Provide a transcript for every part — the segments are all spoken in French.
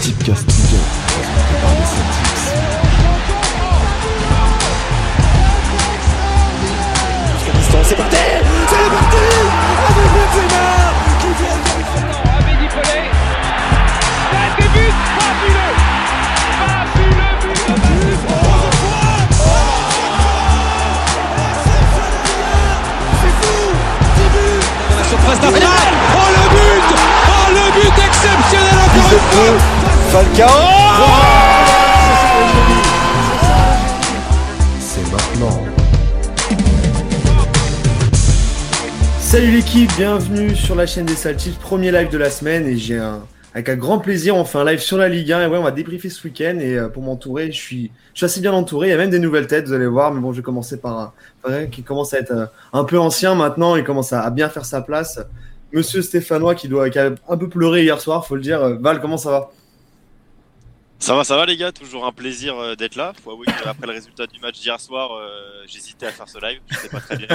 Tipcast Ligue 1, présenté par les Celtics. Jusqu'à distance, c'est parti. C'est parti. Avec Benzema qui vient Abedi Pelé. Tête des buts Fabuleux. Fabuleux but. C'est fou. 10 buts La Oh le but. Oh le but exceptionnel encore une fois Falcao C'est maintenant. Salut l'équipe, bienvenue sur la chaîne des Saltifs, premier live de la semaine et j'ai un avec un grand plaisir on fait un live sur la Ligue 1 et ouais on va débriefer ce week-end et euh, pour m'entourer je suis je suis assez bien entouré, il y a même des nouvelles têtes vous allez voir mais bon je vais commencer par un qui commence à être euh, un peu ancien maintenant, il commence à, à bien faire sa place. Monsieur Stéphanois qui doit qui a un peu pleuré hier soir, faut le dire. Euh, Val, comment ça va? Ça va, ça va les gars, toujours un plaisir euh, d'être là. Faut avouer qu'après le résultat du match d'hier soir, euh, j'hésitais à faire ce live, je sais pas très bien.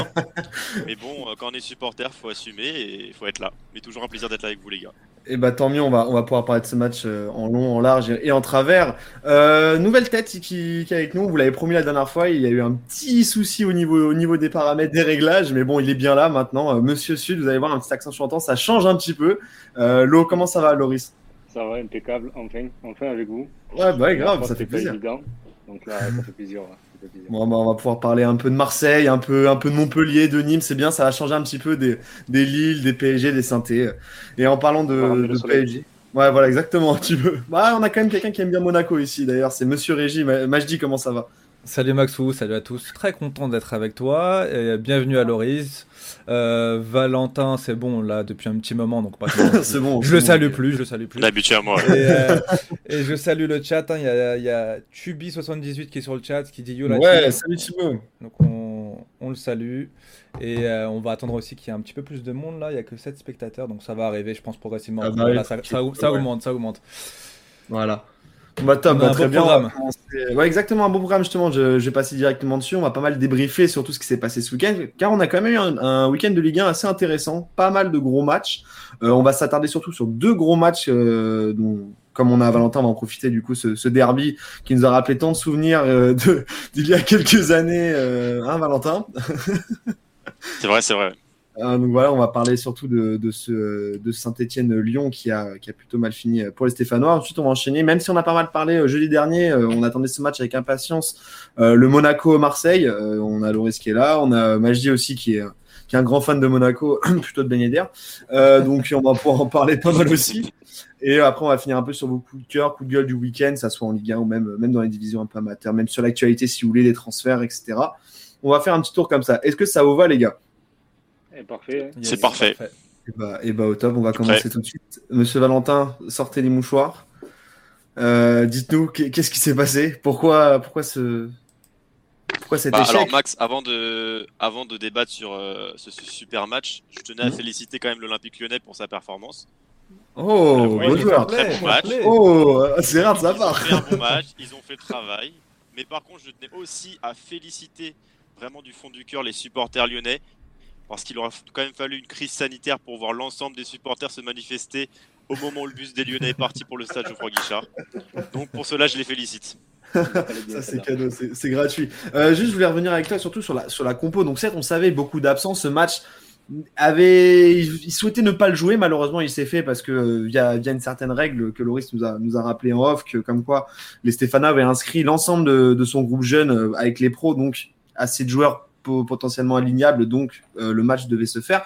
Mais bon, euh, quand on est supporter, faut assumer et faut être là. Mais toujours un plaisir d'être là avec vous les gars. Et bah tant mieux, on va, on va pouvoir parler de ce match en long, en large et en travers. Nouvelle tête qui, qui est avec nous, vous l'avez promis la dernière fois, il y a eu un petit souci au niveau, au niveau des paramètres, des réglages, mais bon, il est bien là maintenant. Monsieur Sud, vous allez voir un petit accent chantant, ça change un petit peu. Lo, comment ça va, Loris? Ça va, impeccable, enfin, enfin avec vous. Ouais, bah ouais, grave, ça fait plaisir. évident. Donc là, ça fait plaisir. ouais. Bon, bah, on va pouvoir parler un peu de Marseille, un peu, un peu de Montpellier, de Nîmes, c'est bien, ça va changer un petit peu des, des Lille, des PSG, des Saintés. Et en parlant de. PSG. Ouais, voilà, exactement, tu veux. Bah, on a quand même quelqu'un qui aime bien Monaco ici, d'ailleurs, c'est Monsieur Régi. Ma- Majdi, comment ça va? Salut Maxou, salut à tous. Très content d'être avec toi. Et bienvenue à Loris. Euh, Valentin, c'est bon là depuis un petit moment, donc pas C'est bon. Je le salue plus, je le salue plus. L'habitué à moi. Et, euh, et je salue le chat. hein. Il y a, a Tubi78 qui est sur le chat qui dit yo la Ouais, salut Thibaut. Donc on, on le salue. Et euh, on va attendre aussi qu'il y ait un petit peu plus de monde là. Il y a que 7 spectateurs, donc ça va arriver, je pense progressivement. Ah bah oui, ça, Ouais. augmente, ça augmente. Voilà. Bah On a bah, un très beau bien. programme. Exactement, un bon programme justement. Je, vais passer directement dessus. On va pas mal débriefer sur tout ce qui s'est passé ce week-end, car on a quand même eu un, week-end de Ligue 1 assez intéressant. Pas mal de gros matchs. Euh, on va s'attarder surtout sur deux gros matchs. euh, dont, comme on a Valentin, on va en profiter du coup ce, derby qui nous a rappelé tant de souvenirs euh, d'il y a quelques années. Euh, hein, Valentin? C'est vrai, c'est vrai. Euh, donc voilà, on va parler surtout de, ce de Saint-Etienne-Lyon qui a, qui a plutôt mal fini pour les Stéphanois. Ensuite, on va enchaîner, même si on a pas mal parlé euh, jeudi dernier, euh, on attendait ce match avec impatience. Euh, le Monaco-Marseille, euh, on a Loris qui est là, on a Majdi aussi qui est, un grand fan de Monaco, plutôt de. Euh, donc on va pouvoir en parler pas mal aussi. Et après, on va finir un peu sur vos coups de cœur, coups de gueule du week-end, ça soit en Ligue 1 ou même, même dans les divisions un peu amateurs, même sur l'actualité si vous voulez, des transferts, etc. On va faire un petit tour comme ça. Est-ce que ça vous va, les gars? Eh, parfait. hein. C'est parfait. et bah, et bah, au top, on va Prêt. commencer tout de suite. Monsieur Valentin, sortez les mouchoirs. Euh, Dites-nous qu'est- qu'est-ce qui s'est passé? Pourquoi, pourquoi ce, pourquoi cet Bah, échec? alors Max, avant de, avant de débattre sur euh, ce, ce super match, je tenais à Mhm. féliciter quand même l'Olympique lyonnais pour sa performance. Oh, beau il joueur. Très bon match. Oh, c'est rare de sa Ils ont part. fait un bon match, ils ont fait le travail. Mais par contre, je tenais aussi à féliciter vraiment du fond du cœur les supporters lyonnais. Parce qu'il aura quand même fallu une crise sanitaire pour voir l'ensemble des supporters se manifester au moment où le bus des Lyonnais est parti pour le stade Geoffroy Guichard. Donc pour cela, je les félicite. Ça, c'est cadeau, c'est gratuit. Euh, juste, je voulais revenir avec toi surtout sur la, sur la compo. Donc, certes, on savait beaucoup d'absence. Ce match avait, il souhaitait ne pas le jouer. Malheureusement, il s'est fait parce que euh, via, via une certaine règle que Loris nous a, nous a rappelé en off, que comme quoi les Stéphanois avaient inscrit l'ensemble de, de son groupe jeune euh, avec les pros, donc assez de joueurs potentiellement alignables. Donc, euh, le match devait se faire.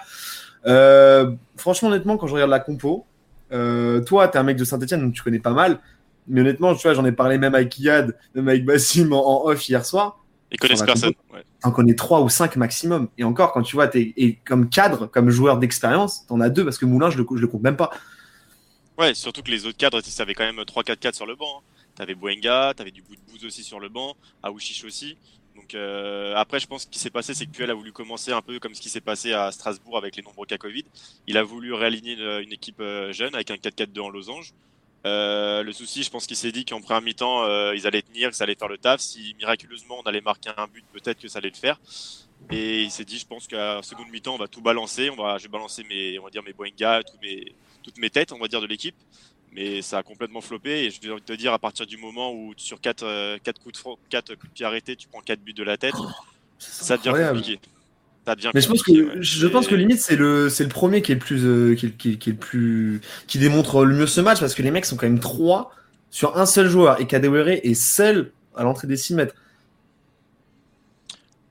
Euh, franchement, honnêtement, quand je regarde la compo, euh, toi, t'es un mec de Saint-Etienne, donc tu connais pas mal. Mais honnêtement, tu vois, j'en ai parlé même avec Yad, même avec Bassim en, en off hier soir. Ils connaissent personne. Ouais. T'en connais trois ou cinq maximum. Et encore, quand tu vois, t'es, et comme cadre, comme joueur d'expérience, t'en as deux parce que Moulin, je le, je le compte même pas. Ouais, surtout que les autres cadres, tu avais quand même 3-4-4 sur le banc. hein. T'avais Boenga, t'avais du bout de bouse aussi sur le banc, Aouchiche aussi. Donc euh, après, je pense ce qui s'est passé, c'est que Puel a voulu commencer un peu comme ce qui s'est passé à Strasbourg avec les nombreux cas Covid. Il a voulu réaligner une, une équipe euh, jeune avec un 4-4-2 en losange. Euh, le souci, je pense qu'il s'est dit qu'en première mi-temps, euh, ils allaient tenir, que ça allait faire le taf. Si miraculeusement on allait marquer un but, peut-être que ça allait le faire. Et il s'est dit, je pense qu'à seconde mi-temps, on va tout balancer. On va, je vais balancer mes, on va dire mes Boenga, mes, toutes mes têtes, on va dire, de l'équipe. Mais ça a complètement floppé. Et je vais te dire, à partir du moment où sur 4 euh, quatre coups, de coups de pied arrêtés, tu prends 4 buts de la tête, ça devient incroyable. compliqué. Ça devient Mais je pense que ouais. je pense que Et- limite c'est le c'est le premier qui est le plus euh, qui, est- qui est- qui est le plus qui démontre le mieux ce match parce que les mecs sont quand même trois sur un seul joueur et Kadewere est seul à l'entrée des 6 mètres.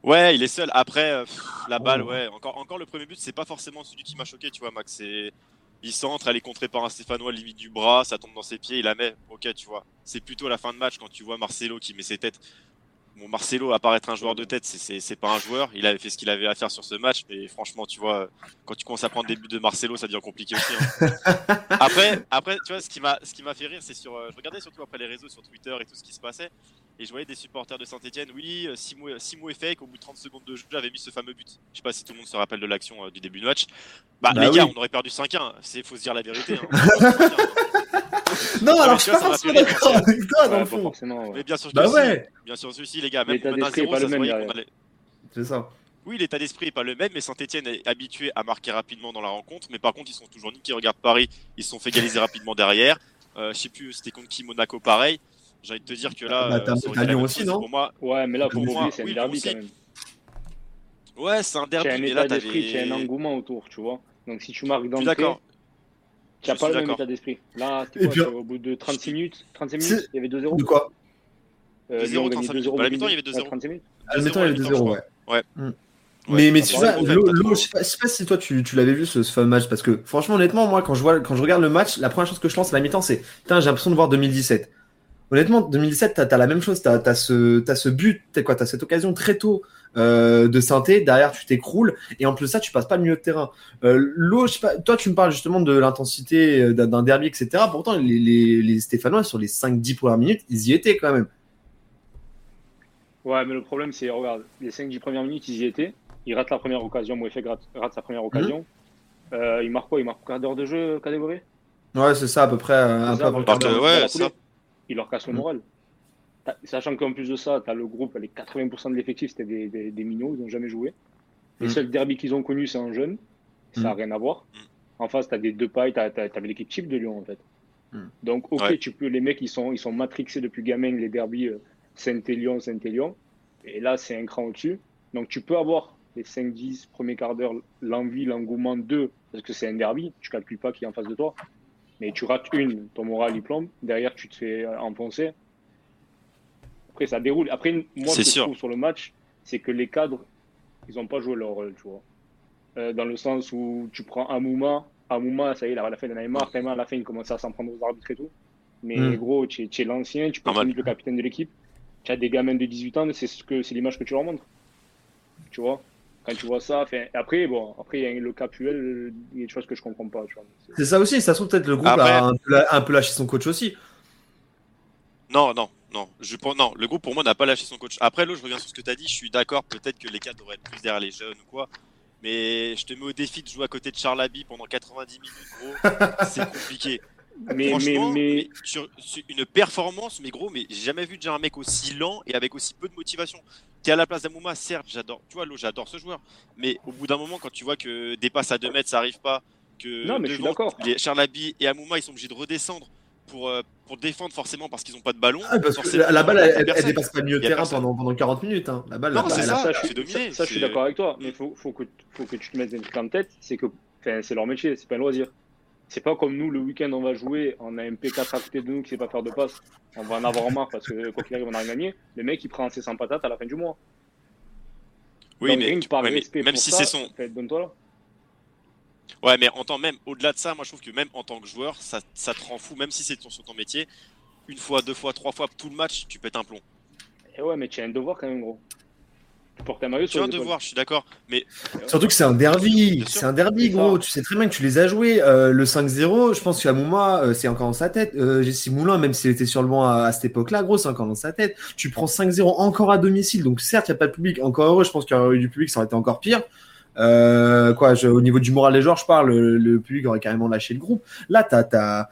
Ouais, il est seul. Après, euh, pff, la Oh. balle, ouais. Encore, encore le premier but, c'est pas forcément celui qui m'a choqué, tu vois, Max. C'est, il centre, elle est contrée par un Stéphanois limite du bras, ça tombe dans ses pieds, il la met. Ok, tu vois. C'est plutôt à la fin de match quand tu vois Marcelo qui met ses têtes. Bon, Marcelo, être un joueur de tête, c'est- pas un joueur. Il avait fait ce qu'il avait à faire sur ce match, mais franchement, tu vois, quand tu commences à prendre des buts de Marcelo, ça devient compliqué aussi. hein. après, après, tu vois, ce qui m'a, ce qui m'a fait rire, c'est sur, euh, je regardais surtout après les réseaux, sur Twitter et tout ce qui se passait. Et je voyais des supporters de Saint-Etienne, oui, euh, Simo, Simo est fake, au bout de 30 secondes de jeu, avait mis ce fameux but. Je sais pas si tout le monde se rappelle de l'action euh, du début du match. Bah, Bah les gars, on aurait perdu 5-1, c'est faut se dire la vérité. hein. On aurait perdu 5-1. Non, mais alors je suis pas forcément d'accord avec toi dans le fond. Mais bien sûr Bah si. ouais, Bien sûr si, les gars. Même est 0, pas ça le se même voyait qu'on allait- c'est ça. Oui, l'état d'esprit est pas le même, mais Saint-Etienne est habitué à marquer rapidement dans la rencontre. Mais par contre, ils sont toujours niqués. Regarde Paris, ils se sont fait égaliser rapidement derrière. Euh, je sais plus, c'était contre qui Monaco, pareil. J'ai envie de te dire que là, Bah, euh, Lyon aussi, non Pour moi, Ouais, mais là, Pour moi, c'est un derby quand même. ouais, c'est un C'est derby, un mais là, état d'esprit, c'est un engouement autour, tu vois. Donc si tu marques suis d'entrée, d'accord. Tu n'as pas le même état d'esprit. Là, quoi puis- Au bout de 36 minutes, 35 C'est- minutes, il y avait 2-0. De quoi? Euh, 2-0, Lyon gagnait 35 minutes. 2-0. Bah, à la mi-temps, il y avait 2-0. à 35 minutes. Admettons, il y avait 2-0, ouais. Ouais. Mm. Ouais, mais mais tu vois, je sais pas, je sais pas si toi tu, tu l'avais vu ce, ce fameux match parce que franchement honnêtement moi quand je vois quand je regarde le match la première chose que je lance à la mi-temps c'est putain j'ai l'impression de voir 2017 honnêtement 2017 t'as as la même chose t'as as ce t'as ce but t'as quoi t'as cette occasion très tôt euh, de synthé derrière tu t'écroules et en plus de ça tu passes pas le milieu de terrain euh, Lo, je sais pas toi tu me parles justement de l'intensité euh, d'un derby etc pourtant les, les, les Stéphanois sur les 5-10 premières minutes ils y étaient quand même Ouais, mais le problème, c'est, regarde, les 5-10 premières minutes, ils y étaient. Ils ratent la première occasion. Mouefek rate, rate sa première occasion. Euh, il marque quoi? Il marque un quart d'heure de jeu, Kadewere ouais c'est ça à peu près euh, un C'est peu ça, avant le parce quart que d'heure. ouais, dans la ça. foulée, Il leur casse le Mm. moral. Sachant qu'en plus de ça, tu as le groupe, les 80% de l'effectif, c'était des, des, des minots, ils n'ont jamais joué. Les Mm. seuls derbys qu'ils ont connus, c'est un jeune. Ça n'a Mm. rien à voir. Mm. En face, tu as des deux pailles, tu avais l'équipe type de Lyon, en fait. Donc, ok, Ouais. tu peux, les mecs, ils sont, ils sont matrixés depuis gamin, les derbys euh, Saint-Élion, Saint-Élion. Et là, c'est un cran au-dessus. Donc, tu peux avoir les 5-10 premiers quarts d'heure, l'envie, l'engouement de, parce que c'est un derby, tu calcules pas qui est en face de toi. Mais tu rates une, ton moral il plombe. Derrière, tu te fais enfoncer. Après, ça déroule. Après, moi, C'est ce que je trouve sur le match, c'est que les cadres, ils n'ont pas joué leur rôle, tu vois. Euh, dans le sens où tu prends Amouma, Amouma, ça y est, à la fin, il en avait marre, tellement à la fin, il commençait à s'en prendre aux arbitres et tout. Mais Mm. gros, tu es, l'ancien, tu peux être le capitaine de l'équipe. Tu as des gamins de 18 ans, c'est ce que c'est l'image que tu leur montres. Tu vois? Quand tu vois ça, enfin, après, bon, après, il y a le Capuel, il y a des choses que je comprends pas, tu vois. C'est- ça aussi, ça se trouve peut-être le groupe Après- a un peu, la- un peu lâché son coach aussi. Non, non, non. Je, pense- non, le groupe pour moi n'a pas lâché son coach. Après, l'autre, je reviens sur ce que tu as dit. Je suis d'accord, peut-être que les cadres devraient être plus derrière les jeunes ou quoi. Mais je te mets au défi de jouer à côté de Charles Abbey pendant 90 minutes, gros. c'est compliqué. Mais, Franchement, mais, mais sur, sur une performance, mais gros, mais j'ai jamais vu déjà un mec aussi lent et avec aussi peu de motivation. T'es à la place d'Amouma, certes, j'adore. Tu vois, Lo, j'adore ce joueur. Mais au bout d'un moment, quand tu vois que des passes à 2 mètres, ça arrive pas, que Non, mais je suis les Charles Abbey et Amouma, ils sont obligés de redescendre pour, euh, pour défendre forcément parce qu'ils ont pas de ballon. Ah, parce que Forcément, la, la balle, elle, elle dépasse pas le milieu de terrain pendant, pendant 40 minutes. Hein. La balle, Non, c'est ça. ça, je, dominé, ça, ça, je suis d'accord avec toi, mais il faut, faut, que, faut que tu te mettes en tête, c'est que enfin, c'est leur métier, c'est pas un loisir. C'est pas comme nous, le week-end, on va jouer, on a un P4 à côté de nous qui sait pas faire de passe, on va en avoir marre parce que quoi qu'il arrive, on a rien gagné. Le mec, il prend ses 100 patates à la fin du mois. Oui, Donc, mais, ouais, respect même si c'est son. Donne-toi là. Ouais, mais en tant même au-delà de ça, moi je trouve que même en tant que joueur, ça, ça te rend fou, même si c'est ton, sur ton métier. Une fois, deux fois, trois fois, tout le match, tu pètes un plomb. Et ouais, mais tu as un devoir quand même, gros. Tu portes un maillot Tu sur as un devoir, je suis d'accord. Mais Surtout que c'est un derby. C'est un derby, gros. Tu sais très bien que tu les as joués. Euh, le 5-0, je pense qu'à Mouma, euh, c'est encore dans sa tête. Euh, Jessie Moulin, même s'il était sur le banc à, à cette époque-là, gros, c'est encore dans sa tête. Tu prends 5-0 encore à domicile. Donc, certes, il n'y a pas de public. Encore heureux, je pense qu'il y aurait eu du public, ça aurait été encore pire. Euh, quoi, je- au niveau du moral des joueurs, je parle, le, le public aurait carrément lâché le groupe. Là, t'as, t'as,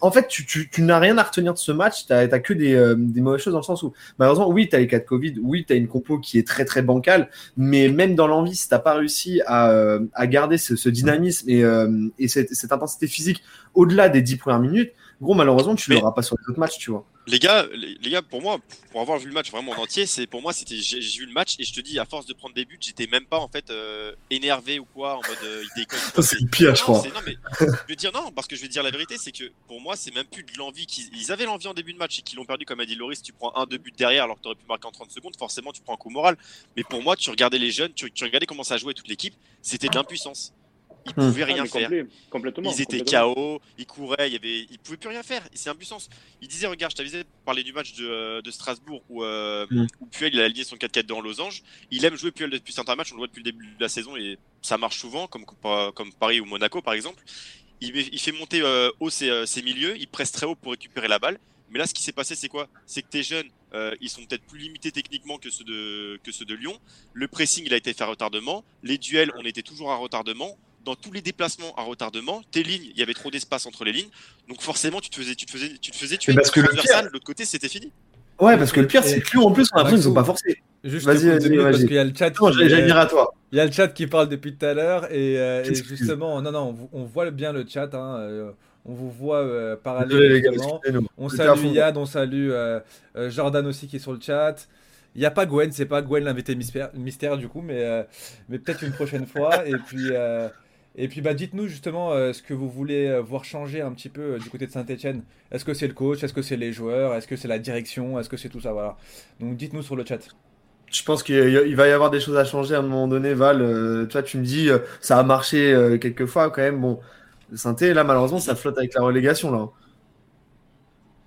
en fait, tu, tu, tu n'as rien à retenir de ce match. T'as, t'as que des, euh, des mauvaises choses dans le sens où, malheureusement, oui, t'as les cas de Covid, oui, t'as une compo qui est très très bancale, mais même dans l'envie, si t'as pas réussi à, euh, à garder ce, ce dynamisme et, euh, et cette, cette intensité physique au-delà des 10 premières minutes, Gros, malheureusement, tu Mais- l'auras pas sur les autres matchs, tu vois. Les gars, les, les gars, pour moi, pour avoir vu le match vraiment en entier, c'est pour moi, c'était j'ai vu le match et je te dis, à force de prendre des buts, j'étais même pas en fait euh, énervé ou quoi, en mode euh, il déconne. C'est le pire, je crois. c'est- non, mais je veux dire non, parce que je vais dire la vérité, c'est que pour moi, c'est même plus de l'envie qu'ils ils avaient l'envie en début de match et qu'ils l'ont perdu, comme a dit Loris. Tu prends un, deux buts derrière alors que tu aurais pu marquer en 30 secondes, forcément, tu prends un coup moral. Mais pour moi, tu regardais les jeunes, tu, tu regardais comment ça jouait toute l'équipe, c'était de l'impuissance. Ils Hmm. pouvaient Ah, rien mais faire. complètement. Ils étaient complètement. KO, ils couraient, il y avait, ils pouvaient plus rien faire. C'est impuissance. Il disait, regarde, je t'avisais de parler du match de, euh, de Strasbourg où, euh, Mm. où Puel il a aligné son 4-4 dans Losange. Il aime jouer Puel depuis certains matchs, on le voit depuis le début de la saison et ça marche souvent, comme, comme Paris ou Monaco par exemple. Il, fait monter euh, haut ses, euh, ses milieux, il presse très haut pour récupérer la balle. Mais là, ce qui s'est passé, c'est quoi? C'est que tes jeunes, euh, ils sont peut-être plus limités techniquement que ceux de que ceux de Lyon. Le pressing, il a été fait à retardement. Les duels, on était toujours à retardement. Dans tous les déplacements à retardement, tes lignes, il y avait trop d'espace entre les lignes. Donc forcément, tu te faisais, tu te faisais, tu te faisais tuer. Parce que le de l'autre côté, c'était fini. Ouais, parce que le pire, c'est que en plus, on a l'impression qu'ils ont pas forcé. Juste Vas-y, vas-y, parce qu'il y a le chat. Non, qui- j'allais à toi. Il y a le chat qui parle depuis tout à l'heure et, euh, et justement, non, non, on, voit bien le chat. hein, euh, on vous voit euh, excusez-nous. On salue. Yann, on salue euh, euh, Jordan aussi qui est sur le chat. Il n'y a pas Gwen, c'est pas Gwen l'invité mystère, mystère du coup, mais, euh, mais peut-être une prochaine fois. Et puis, euh, et puis bah, dites-nous justement euh, ce que vous voulez euh, voir changer un petit peu euh, du côté de Saint-Etienne. Est-ce que c'est le coach? Est-ce que c'est les joueurs? Est-ce que c'est la direction? Est-ce que c'est tout ça? Voilà. Donc dites-nous sur le chat. Je pense qu'il va y avoir des choses à changer à un moment donné, Val. Euh, toi, tu me dis, euh, ça a marché euh, quelques fois quand même. Bon, Sainté, là, malheureusement, ça flotte avec la relégation, là.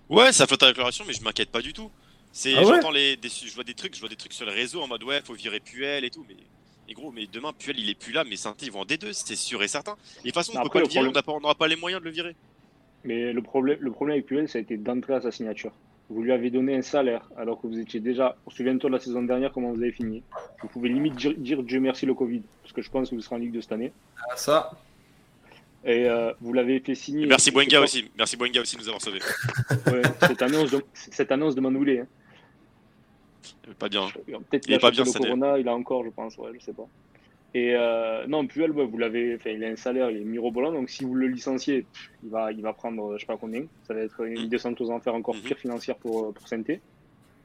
Ouais, ça flotte avec la relation, mais je m'inquiète pas du tout. C'est, Ah ouais? j'entends les, des, je vois des trucs, je vois des trucs sur les réseaux en mode ouais, faut virer Puel et tout, mais, mais gros, mais demain Puel il est plus là, mais Sainté ils vont en D2, c'est sûr et certain. Et de toute façon, on peut Après, pas le virer, on problème- on n'aura pas les moyens de le virer. Mais le problème, le problème avec Puel, ça a été d'entrer à sa signature. Vous lui avez donné un salaire alors que vous étiez déjà. Souviens-toi de la saison dernière, comment vous avez fini. Vous pouvez limite dire, dire Dieu merci le Covid, parce que je pense que vous serez en Ligue de cette année. Ah, ça. Et euh, vous l'avez fait signer. Et merci Boenga aussi, merci Boenga aussi de nous avoir sauvés. Ouais, cette, annonce de, cette annonce de Manoulet. Hein. Pas bien. Peut-être Il qu'il est a pas bien, le. Corona, il a encore, je pense, ouais, je sais pas. Et euh, non, Puel, ouais, vous l'avez, il a un salaire, il est mirobolant, donc si vous le licenciez, pff, il va, il va prendre, je sais pas combien, ça va être une Mhm. descente aux enfers encore Mhm. pire financière pour, pour Sainté.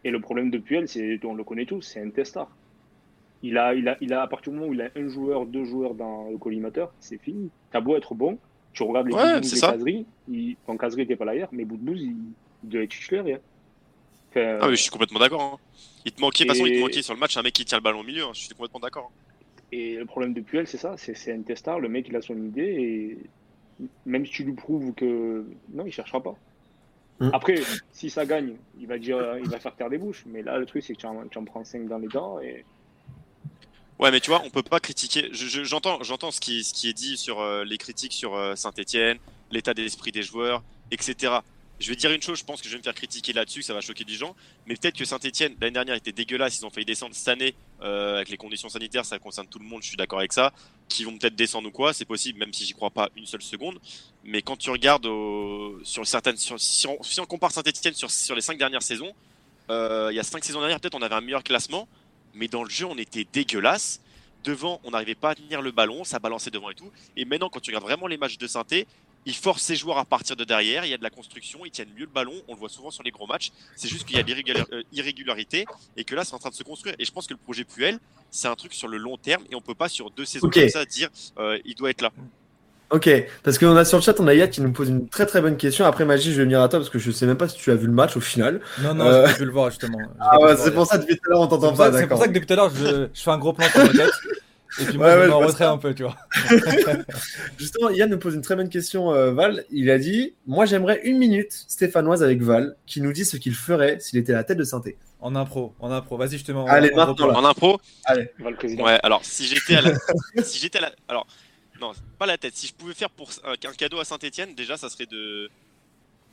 Et le problème de Puel, c'est, on le connaît tous, c'est un testard. Il a, il a, il a, à partir du moment où il a un joueur, deux joueurs dans le collimateur, c'est fini. T'as beau être bon, tu regardes les Ouais, et ça. Kazri, il, bon, Kazri était pas là hier, mais Boudbouz, il, il devait être titulaire. Enfin, Ah mais je suis complètement d'accord. hein. Il te manquait, de toute façon, il te manquait sur le match un mec qui tient le ballon au milieu. hein. Je suis complètement d'accord. Et le problème de Puel, c'est ça, c'est un testard, le mec il a son idée et même si tu lui prouves que non, il cherchera pas. Mm. Après, si ça gagne, il va dire, il va faire taire des bouches. Mais là, le truc c'est que tu en, tu en prends 5 dans les dents et Ouais, mais tu vois, on peut pas critiquer. je- je- J'entends, j'entends ce qui, ce qui est dit sur euh, les critiques sur euh, Saint-Etienne, l'état d'esprit des joueurs, etc. Je vais dire une chose, je pense que je vais me faire critiquer là-dessus, ça va choquer des gens. Mais peut-être que Saint-Etienne l'année dernière était dégueulasse, ils ont failli descendre cette année euh, avec les conditions sanitaires, ça concerne tout le monde, je suis d'accord avec ça. Qui vont peut-être descendre ou quoi, c'est possible, même si j'y crois pas une seule seconde. Mais quand tu regardes sur certaines, sur- si, on, compare Saint-Etienne sur, sur les cinq dernières saisons, euh, il y a cinq saisons dernières, peut-être on avait un meilleur classement, mais dans le jeu, on était dégueulasse. Devant, on n'arrivait pas à tenir le ballon, ça balançait devant et tout. Et maintenant, quand tu regardes vraiment les matchs de synthé, ils forcent ses joueurs à partir de derrière, il y a de la construction, ils tiennent mieux le ballon, on le voit souvent sur les gros matchs. C'est juste qu'il y a de l'irrégular- euh, l'irrégularité et que là, c'est en train de se construire. Et je pense que le projet Puel, c'est un truc sur le long terme et on peut pas sur deux saisons comme ça dire euh, il doit être là. Ok, parce qu'on a sur le chat, on a Yad qui nous pose une très très bonne question. Après, Magie, je vais venir à toi parce que je sais même pas si tu as vu le match au final. Non, non, Euh. j'ai pu le voir justement. Ah ouais, c'est pour ça depuis tout à l'heure on t'entend pas, c'est pour ça que depuis tout à l'heure, je, je fais un gros plan sur ma tête. Et puis moi, Ouais, je ouais, en retrait un peu, tu vois. Justement, Yann nous pose une très bonne question, euh, Val. Il a dit Moi, j'aimerais une minute stéphanoise avec Val qui nous dit ce qu'il ferait s'il était à la tête de synthé. En impro, en impro. Vas-y, je te mets en, Allez, en. En impro, va le président. ouais, alors si j'étais à la. si j'étais à la. Alors, non, pas la tête. Si je pouvais faire pour un, un cadeau à Saint-Etienne, déjà, ça serait de.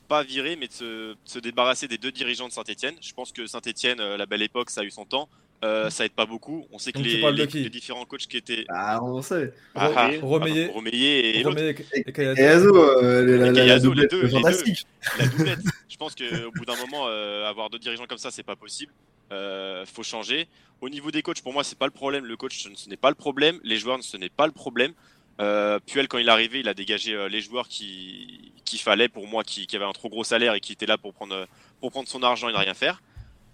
Pas virer, mais de se, de se débarrasser des deux dirigeants de Saint-Etienne. Je pense que Saint-Etienne, euh, la belle époque, ça a eu son temps. Euh, ça aide pas beaucoup. On sait que les, différents coachs qui étaient. Ah, on sait. Ah, ah, Romeyer. Romeyer et l'autre. Romeyer et- et Et Kayazo. Yazo, la, la, la, Kayazo, les doublette deux, les deux. fantastique. la doublette. Je pense qu'au bout d'un moment, euh, avoir deux dirigeants comme ça, c'est pas possible. Euh, faut changer. Au niveau des coachs, pour moi, c'est pas le problème. Le coach, ce n'est pas le problème. Les joueurs, ce n'est pas le problème. Euh, Puel, quand il est arrivé, il a dégagé euh, les joueurs qui qu'il fallait pour moi, qui, qui avaient un trop gros salaire et qui étaient là pour prendre pour prendre son argent et ne rien faire.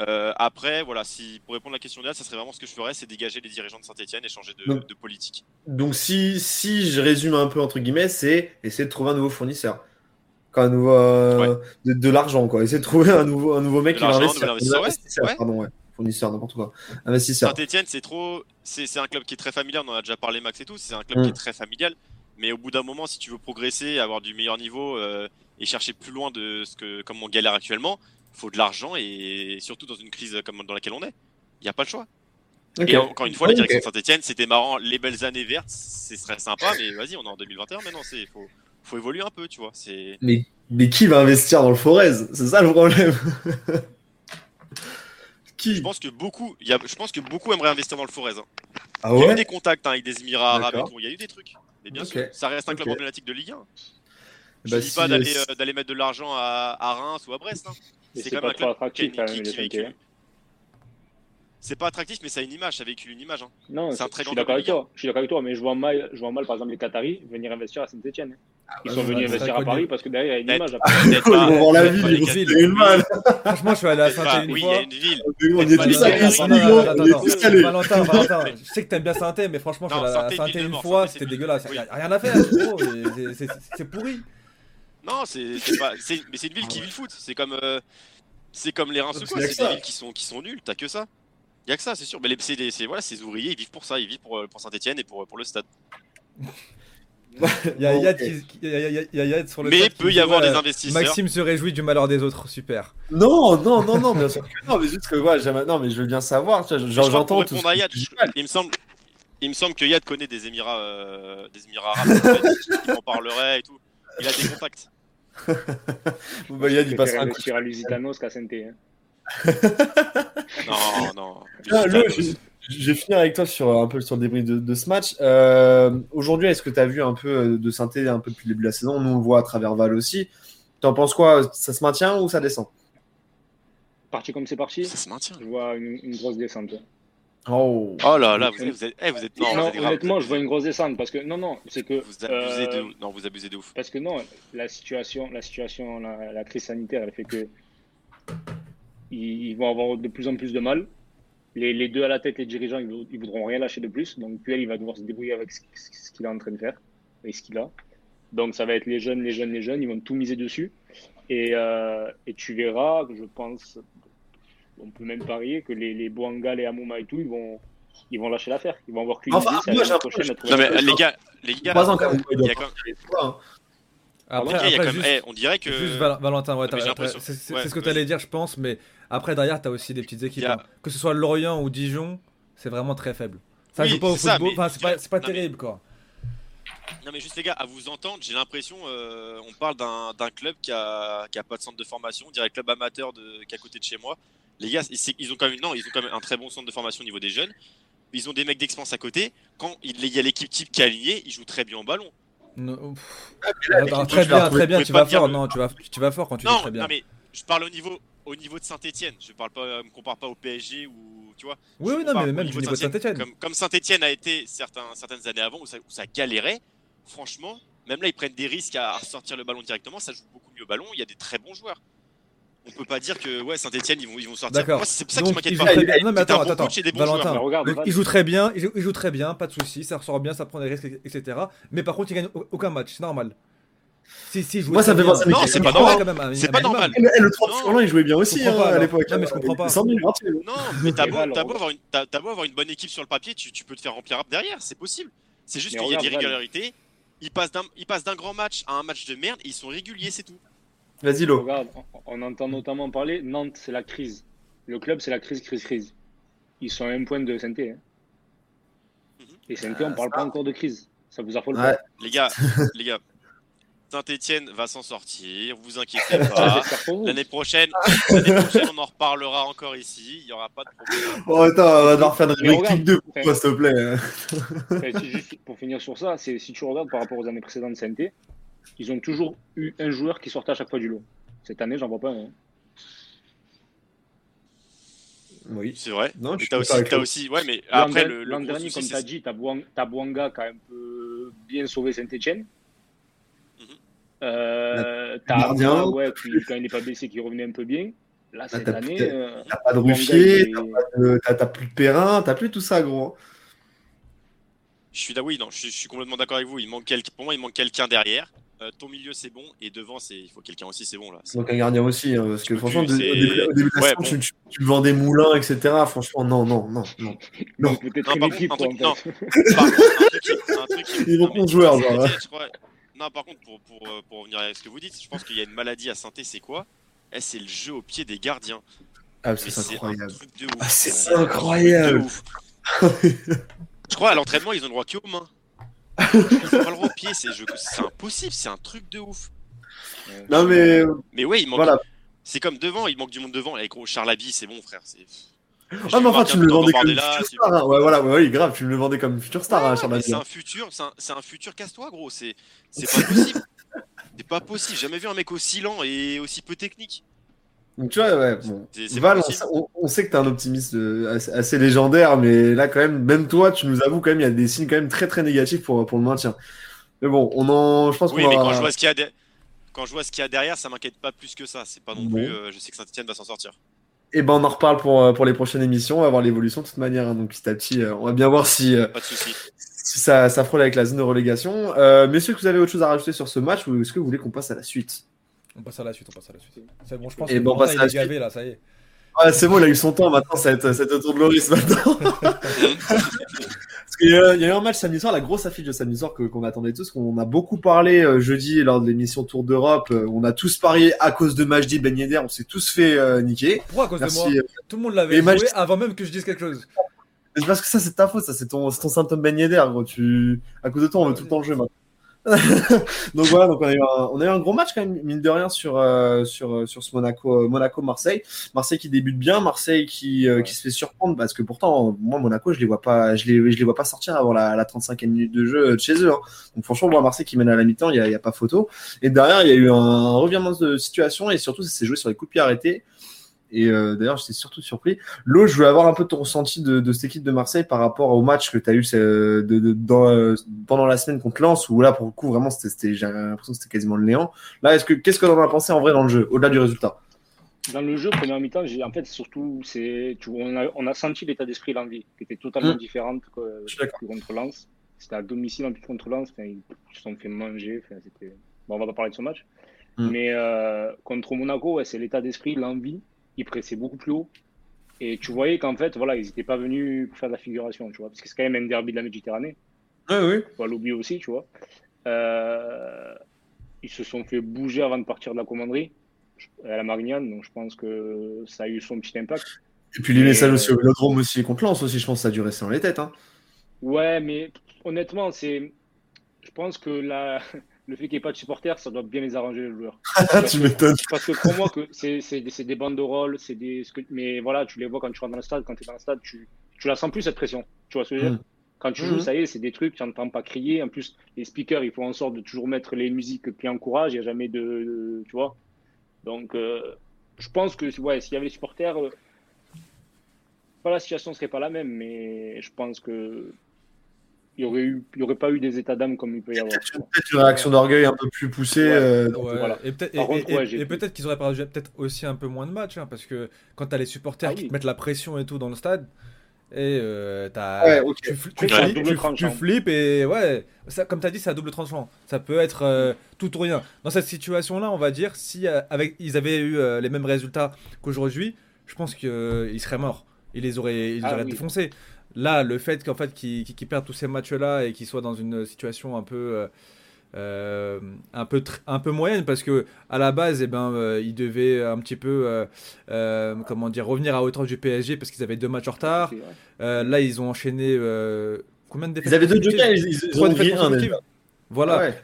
Euh, après, voilà, si pour répondre à la question de ça serait vraiment ce que je ferais, c'est dégager les dirigeants de Saint-Etienne et changer de, politique. Donc si, si je résume un peu entre guillemets, c'est essayer de trouver un nouveau fournisseur. Quand un nouveau, euh, de, de l'argent quoi. Essayer de trouver un nouveau, un nouveau mec De qui va investir. investisseur, Un investisseur, ouais. pardon, ouais. Fournisseur, n'importe quoi. Investisseur. Saint-Etienne, c'est trop, c'est c'est un club qui est très familial. On en a déjà parlé, Max et tout. C'est un club Mm. qui est très familial. Mais au bout d'un moment, si tu veux progresser, avoir du meilleur niveau euh, et chercher plus loin de ce que, comme on galère actuellement, faut de l'argent et surtout dans une crise comme dans laquelle on est, il n'y a pas le choix. Et encore une fois, la direction de Saint-Etienne, c'était marrant, les belles années vertes, ce serait sympa, mais vas-y, on est en 2021 maintenant, c'est faut, faut évoluer un peu, tu vois. Mais, mais qui va investir dans le Forez? C'est ça le problème. qui? Je pense que beaucoup, il y a, je pense que beaucoup aimeraient investir dans le Forez. hein. Ah Il y a eu des contacts hein, avec des Émirats arabes et D'accord. tout. Il y a eu des trucs. Mais bien sûr, ça reste un club Ok. emblématique de Ligue 1. Je Bah, dis si- pas d'aller si- euh, d'aller mettre de l'argent à, à Reims ou à Brest. hein. C'est quand pas même un trop club qui a attractif quand même. C'est pas attractif, mais ça a une image, ça véhicule une image. hein. Non, C'est un je suis d'accord avec toi. Je suis d'accord avec toi, mais je vois mal, je vois mal par exemple les Qataris venir investir à Saint-Etienne. Ils bah, sont venus investir à Paris parce que derrière il y a une image. Ils vont voir la ville, ils vont une. Franchement, je suis allé à Saint-Etienne une Oui, il y fois. a une ville. On est tous allés, on est allés. Valentin, Valentin, je sais que t'aimes bien Saint-Etienne, mais franchement, je suis allé à est une fois, c'était dégueulasse. rien à faire, c'est pourri. Non, c'est pas. c'est- Mais c'est une ville Ah qui ouais. vit le foot. C'est comme, euh, c'est comme les Reims ou quoi. c'est des villes qui sont qui sont nulles. T'as que ça. Y a que ça, c'est sûr. Mais les, c'est des- c'est voilà, ces ouvriers, ils vivent pour ça. Ils vivent pour, euh, pour Saint-Etienne et pour, pour le stade. Il y a Yad ok. qui- qui- y a- y a- y a Yad sur le Mais peut y avoir des investisseurs. Maxime se réjouit du malheur des autres, super. Non, non, non, non, bien sûr que non, mais juste que ouais, non, mais je veux bien savoir, j'entends tout. à ce Yad, il me semble, il me semble que Yad connaît des Émirats, euh, des Émirats arabes. en fait. Il en parlerait et tout. Il a des contacts. Bon, bah, Yann, il Je passera un coup. investir à Lusitanos qu'à hein. Non, non. Ah, je, je vais finir avec toi sur un peu sur le débrief de, de ce match. Euh, Aujourd'hui, est-ce que tu as vu un peu euh, de synthé un peu depuis le début de la saison? Nous, on le voit à travers Val aussi. T'en penses quoi? Ça se maintient ou ça descend? Parti comme c'est parti, Ça se maintient. je vois une, une grosse descente. Oh, Oh là là, vous êtes, vous êtes, eh, vous êtes, non, Non, vous êtes grave, honnêtement, vous je vois une grosse descente parce que non, non, c'est que Vous abusez euh, de, non, vous abusez de ouf. parce que non, la situation, la situation, la, la crise sanitaire, elle fait que ils, ils vont avoir de plus en plus de mal. Les, les deux à la tête, les dirigeants, ils, ils voudront rien lâcher de plus. Donc Puel, il va devoir se débrouiller avec ce, ce qu'il est en train de faire et ce qu'il a. Donc ça va être les jeunes, les jeunes, les jeunes. Ils vont tout miser dessus. Et, euh, et tu verras, je pense, on peut même parier que les, les Boanga, les Amouma et tout, ils vont, ils vont lâcher l'affaire. Ils vont avoir qu'une Enfin, idée, c'est moi, prochaine Non mais les gars, les gars, il y a quand même, les Après, gars, il y a après, quand même- juste, eh, on dirait que. juste Val- Valentin, ouais, c'est ouais, ce que tu allais dire, je pense, mais après, derrière, tu as aussi des petites équipes. A- hein. Que ce soit Lorient ou Dijon, c'est vraiment très faible. Ça Oui, joue pas au ça, football, mais enfin, c'est pas, c'est pas non, mais- terrible, quoi. Non mais juste les gars, à vous entendre, j'ai l'impression, euh, on parle d'un d'un club qui a, qui a pas de centre de formation, on dirait le club amateur de, qui est à côté de chez moi. Les gars, ils ont quand même, non, ils ont quand même un très bon centre de formation au niveau des jeunes. Ils ont des mecs d'expérience à côté. Quand il y a l'équipe type qui est alignée, ils jouent très bien au ballon. Là, l'équipe, très bien, très bien, tu vas fort. le- Non, tu vas, tu vas fort quand tu dis Non, très bien. non mais je parle au niveau, au niveau de Saint-Etienne. Je parle pas, euh, me compare pas au PSG ou tu vois. Oui, oui, non, mais au même du niveau de Saint-Etienne. Comme, comme Saint-Etienne a été certains, certaines années avant où ça, où ça galérait, franchement, même là ils prennent des risques à, à sortir le ballon directement, ça joue beaucoup mieux au ballon, il y a des très bons joueurs. On peut pas dire que ouais Saint-Etienne ils vont, ils vont sortir. D'accord. C'est pour ça qui m'inquiète pas. jouent très bien. Non, mais attends, bon attends, des Valentin. regarde, il joue très bien, il joue, il joue très bien, pas de soucis, ça ressort bien, ça prend des risques, etc. Mais par contre, il gagne au- aucun match, c'est normal. Si, si, il joue Moi, ça me fait bien. penser à Non, c'est pas normal. quand même un- C'est pas normal. Mais, le 30 Non. Furlan, il jouait bien aussi hein, pas, à non. l'époque. Non, mais je comprends pas. 100 000 gratuits. Non, mais t'as beau, avoir une, t'as- t'as beau avoir une bonne équipe sur le papier, tu, tu peux te faire remplir derrière, c'est possible. C'est juste qu'il y a des régularités. Ils passent d'un, ils passent d'un grand match à un match de merde et ils sont réguliers, c'est tout. Vas-y, Lo. Regarde, on, entend notamment parler, Nantes, c'est la crise. Le club, c'est la crise, crise, crise. Ils sont à un point de Saint-Étienne. Mhm. Et Saint-Étienne, on parle pas encore de crise. Ça vous affole Ouais. pas Les gars, les gars, Saint-Etienne va s'en sortir, vous inquiétez pas. L'année prochaine, l'année prochaine, on en reparlera encore ici. Il y aura pas de problème. Oh, attends, on va devoir faire rubrique regarde, 2 pour toi, s'il te plaît. Juste pour finir sur ça, c'est si tu regardes par rapport aux années précédentes de Saint-Étienne, ils ont toujours eu un joueur qui sortait à chaque fois du lot. Cette année, j'en vois pas un. hein. Oui. C'est vrai. Non, Mais aussi, aussi, ouais, mais L'an après le, l'an dernier, comme tu as dit, t'as Bouang- t'as Bouanga qui a un peu bien sauvé Saint-Etienne. Euh, Gardien. T'as ouais, puis quand il n'est pas blessé, qui revenait un peu bien. Là, cette t'as- année, t'as- euh, T'as pas de Ruffier, t'as t'as plus de Perrin, t'as plus tout ça, gros. Je suis, oui, non, je, suis- je suis complètement d'accord avec vous. Il manque quelqu'un, pour moi, il manque quelqu'un derrière. Euh, ton milieu, c'est bon. Et devant, c'est, il faut quelqu'un aussi, c'est bon là. C'est- Donc un gardien aussi, hein, parce que franchement, de- au début, au début de la Ouais, saison, bon. tu, tu, tu vendais Moulin, etc. Franchement, non, non, non, non. Non. peut-être Non, un truc- contre, un truc Ils vont non, hein. Non, par contre, pour, pour, euh, pour revenir à ce que vous dites, je pense qu'il y a une maladie à Saint-Étienne, c'est quoi? Eh, C'est le jeu au pied des gardiens. Ah, c'est incroyable. Ah, c'est incroyable. Je crois à l'entraînement, ils ont le droit qu'aux mains. Le c'est je- impossible, c'est un truc de ouf. Non, mais Mais ouais, il manque. voilà. C'est comme devant, il manque du monde devant. Avec gros Charles c'est bon, frère. c'est- Ah, mais enfin, tu me le vendais comme futur tu- star. hein. Ouais, voilà, ouais, grave, tu me le vendais comme futur star, hein, Charles c'est Aznavour. un futur, c'est un, un futur casse-toi, gros. C'est c'est pas possible. C'est pas possible. J'ai jamais vu un mec aussi lent et aussi peu technique. Donc, tu vois, ouais, bon. Val, on, sait- on- on sait que t'es un optimiste euh, assez, assez légendaire, mais là, quand même, même toi, tu nous avoues quand même, il y a des signes quand même très très négatifs pour, pour le maintien. Mais bon, on en, je pense Oui, qu'on mais va- quand je vois ce qu'il y a de- quand je vois ce qu'il y a derrière, ça m'inquiète pas plus que ça. C'est pas non Bon. plus. euh, je sais que Saint-Etienne va s'en sortir. Eh ben, on en reparle pour, euh, pour les prochaines émissions. On va voir l'évolution de toute manière. hein. donc, petit à petit, euh, on va bien voir si, euh, Pas de si ça, ça frôle avec la zone de relégation. Messieurs, que vous avez autre chose à rajouter sur ce match ou est-ce que vous voulez qu'on passe à la suite? On passe à la suite, on passe à la suite. C'est bon, je pense Et que bon, on passe à il la gavé là, ça y est. Ouais, c'est bon, il a eu son temps. Maintenant, ça va être, ça va être au tour de Loris maintenant. Parce qu'il y, a il y a eu un match samedi soir, la grosse affiche de samedi soir que- qu'on attendait tous, qu'on a beaucoup parlé euh, jeudi lors de l'émission Tour d'Europe. Euh, on a tous parié à cause de Majdi Ben Yedder, on s'est tous fait euh, niquer. Pourquoi à cause Merci. de moi? Tout le monde l'avait joué avant même que je dise quelque chose. Parce que ça, c'est ta faute, ça, c'est ton, c'est ton symptôme Ben Yedder, gros. Tu... À cause de toi, on veut tout le temps le jeu maintenant. donc voilà, donc on a, eu un, on a eu un gros match quand même, mine de rien, sur, euh, sur, euh, sur ce Monaco, euh, Monaco-Marseille. Marseille qui débute bien, Marseille qui, euh, qui se fait surprendre parce que pourtant, moi, Monaco, je les vois pas, je les, je les vois pas sortir avant la, la 35e minute de jeu de chez eux. hein. Donc franchement, moi, Marseille qui mène à la mi-temps, il y a, y a pas photo. Et derrière, il y a eu un, un revirement de situation et surtout, ça s'est joué sur les coups de pied arrêtés. Et euh, d'ailleurs, j'étais surtout surpris. Lo, je voulais avoir un peu ton ressenti de, de cette équipe de Marseille par rapport au match que tu as eu euh, de, de- dans, euh, pendant la semaine contre Lens, où là, pour le coup, vraiment, c'était, j'ai l'impression que c'était quasiment le néant. Là, est-ce que, qu'est-ce que tu en as pensé en vrai dans le jeu, au-delà du résultat? Dans le jeu, première mi-temps, j'ai en fait surtout, c'est, tu on, a, on a senti l'état d'esprit l'envie, qui était totalement Mm. différente que, que contre Lens. C'était à domicile en plus contre Lens, ils se sont fait manger. C'était... Bon, on va pas parler de ce match. Mm. Mais euh, contre Monaco, ouais, c'est l'état d'esprit, l'envie. Ils pressaient beaucoup plus haut. Et tu voyais qu'en fait, voilà, ils n'étaient pas venus pour faire de la figuration, tu vois, parce que c'est quand même un derby de la Méditerranée. Oui, oui. faut l'oublier aussi, tu vois. Euh, ils se sont fait bouger avant de partir de la commanderie à la Marignane, donc je pense que ça a eu son petit impact. Et puis les messages euh, aussi au Vélodrome aussi contre Lens aussi, je pense que ça a dû rester dans les têtes. Hein. Ouais, mais honnêtement, c'est, je pense que la... le fait qu'il n'y ait pas de supporters, ça doit bien les arranger les joueurs. tu m'étonnes. Parce que pour moi, que c'est, c'est, des, c'est rôle, c'est des, mais voilà, tu les vois quand tu rentres dans le stade, quand tu es dans le stade, tu, tu la sens plus cette pression. Tu vois ce que je veux dire Mm. Quand tu Mhm. joues, ça y est, c'est des trucs, tu n'entends pas crier. En plus, les speakers, ils font en sorte de toujours mettre les musiques qui encouragent, il n'y a jamais de, de- Tu vois Donc, euh, je pense que ouais, s'il y avait les supporters, euh, pas la situation ne serait pas la même, mais je pense que. Il n'y aurait, eu, il y aurait pas eu des états d'âme comme il peut y avoir. tu. Peut-être une réaction d'orgueil un peu plus poussée. Ouais. euh, Donc, Ouais, voilà. Et peut-être ouais, qu'ils auraient perdu peut-être aussi un peu moins de matchs, hein, parce que quand t'as les supporters Ah qui oui. te mettent la pression et tout dans le stade, et euh, tu, tu flippes, tu- tu et ouais, ça, comme t'as dit, c'est à double tranchant. Ça peut être euh, tout ou rien. Dans cette situation-là, on va dire, si euh, avec, ils avaient eu euh, les mêmes résultats qu'aujourd'hui, je pense qu'ils seraient morts. Ils les auraient, ils les Ah auraient oui. défoncés. Là, le fait qu'en fait qu'ils perdent tous ces matchs-là et qu'ils soient dans une situation un peu euh, euh, un peu tr- un peu moyenne parce que à la base eh ben euh, ils devaient un petit peu euh, euh, comment dire revenir à hauteur du PSG parce qu'ils avaient deux matchs en retard. Euh, là ils ont enchaîné euh, combien de défaites Ils avaient deux jokers, ils, ils, ils ont défaites un voilà. Ah ouais.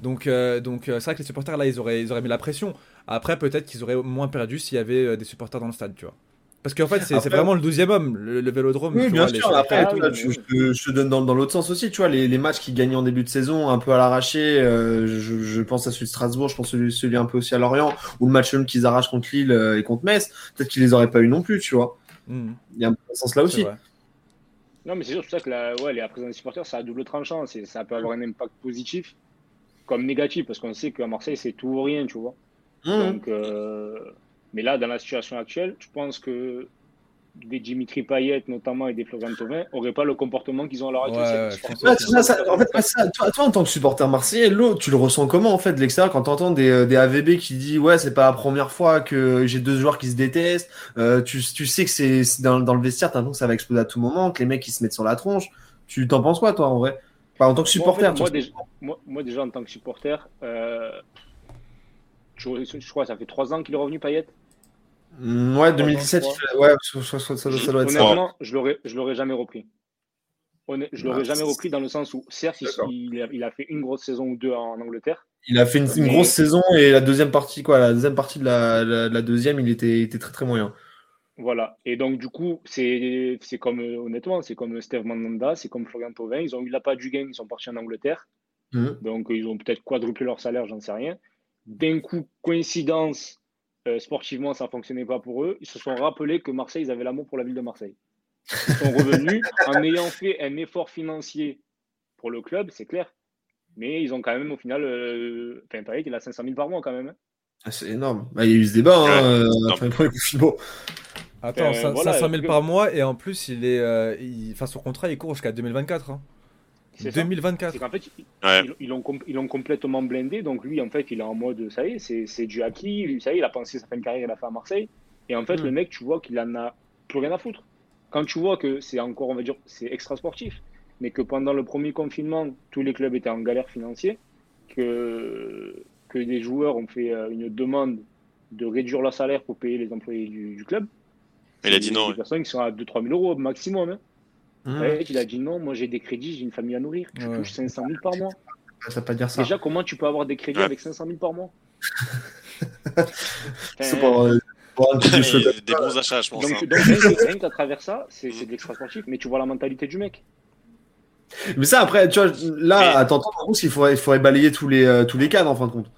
donc euh, donc euh, c'est vrai que les supporters là ils auraient ils auraient mis la pression. Après peut-être qu'ils auraient moins perdu s'il y avait euh, des supporters dans le stade tu vois parce qu'en fait c'est vraiment le 12 homme le, le vélodrome Oui, tu bien vois, sûr. Après, Ah tout. oui, là, tu- oui. je, te, je te donne dans, dans l'autre sens aussi. Tu vois, les, les matchs qui gagnaient en début de saison, un peu à l'arraché. euh, je, je pense à celui de Strasbourg, je pense à celui, celui un peu aussi à Lorient, ou le match qu'ils arrachent contre Lille euh, et contre Metz. Peut-être qu'ils les auraient pas eu non plus, tu vois. Mhm, Il y a un sens-là c'est aussi. vrai. Non, mais c'est sûr, c'est pour ça que la, ouais, la présence des supporters, ça a double tranchant. Ça peut avoir un impact positif comme négatif, parce qu'on sait qu'à Marseille, c'est tout ou rien, tu vois. Mmh. Donc, euh, mais là, dans la situation actuelle, je pense que des Dimitri Payet, notamment, et des Florian Thauvin, n'auraient pas le comportement qu'ils ont à l'heure actuelle. En fait, ça, toi, toi, en tant que supporter marseillais, l'autre, tu le ressens comment en fait de l'extérieur quand tu entends des, euh, des AVB qui disent ouais c'est pas la première fois que j'ai deux joueurs qui se détestent, euh, tu, tu sais que c'est dans, dans le vestiaire, t'as l'impression que ça va exploser à tout moment, que les mecs ils se mettent sur la tronche. Tu t'en penses quoi toi en vrai? Enfin, En tant que Moi, en fait, supporter, moi, déjà, moi, moi, déjà, en tant que supporter, euh, je, je crois que ça fait trois ans qu'il est revenu, Payet? Ouais 2017, Trois, il fait- ouais ça, doit- être ça. Honnêtement, je l'aurais, je l'aurais jamais repris. Je l'aurais Ah, jamais repris dans le sens où, certes, il, a, il a fait une grosse saison ou deux en Angleterre. Il a fait une, une Mais- grosse saison et la deuxième partie quoi, la deuxième partie de la, la, la deuxième, il était, très très moyen. Voilà. Et donc, du coup, c'est, c'est comme, euh, honnêtement, c'est comme Steve Mandanda, c'est comme Florian Thauvin. Ils ont eu la pas du gain, ils sont partis en Angleterre. Mhm. Donc, ils ont peut-être quadruplé leur salaire, j'en sais rien. D'un coup, coïncidence, euh, sportivement, ça ne fonctionnait pas pour eux. Ils se sont rappelés que Marseille, ils avaient l'amour pour la ville de Marseille. Ils sont revenus en ayant fait un effort financier pour le club, c'est clair. Mais ils ont quand même, au final, euh, enfin, Payet, il a 500 000 par mois quand même. hein. Ah, C'est énorme. Bah, il y a eu ce débat hein, Ouais. euh, Non. après le premier confinement. Attends, Euh, ça- voilà, 500 000 que- par mois et en plus, il est, euh, il- enfin, son contrat il court jusqu'à 2024. hein. C'est ça. 2024. C'est qu'en fait, ils- Ouais. ils, ils l'ont com- ils l'ont complètement blindé. Donc lui, en fait, il est en mode, ça y est, c'est c'est du acquis. Lui, ça y est, il a pensé sa fin de carrière, il a fait à Marseille. Et en fait, Mm. le mec, tu vois qu'il en a plus rien à foutre. Quand tu vois que c'est encore, on va dire, c'est extra sportif, mais que pendant le premier confinement, tous les clubs étaient en galère financière, que, que des joueurs ont fait euh, une demande de réduire leur salaire pour payer les employés du, du club. Il a dit non, Des ouais. personnes qui sont à 2-3 000 euros maximum. hein. Mmh. Ouais, il a dit non, moi j'ai des crédits, j'ai une famille à nourrir. Je Ouais. touche 500 000 par mois. Ça veut pas dire ça. Déjà, comment tu peux avoir des crédits Ouais. avec 500 000 par mois C'est pour, euh, pour un jeu. des bons achats, je pense. Donc, hein. donc rien qu'à travers ça, c'est de l'extra sportif, mais tu vois la mentalité du mec. Mais ça, après, tu vois, là, Mais- à t'entendre, il faudrait, il faudrait balayer tous les, euh, tous les cadres, en fin de compte.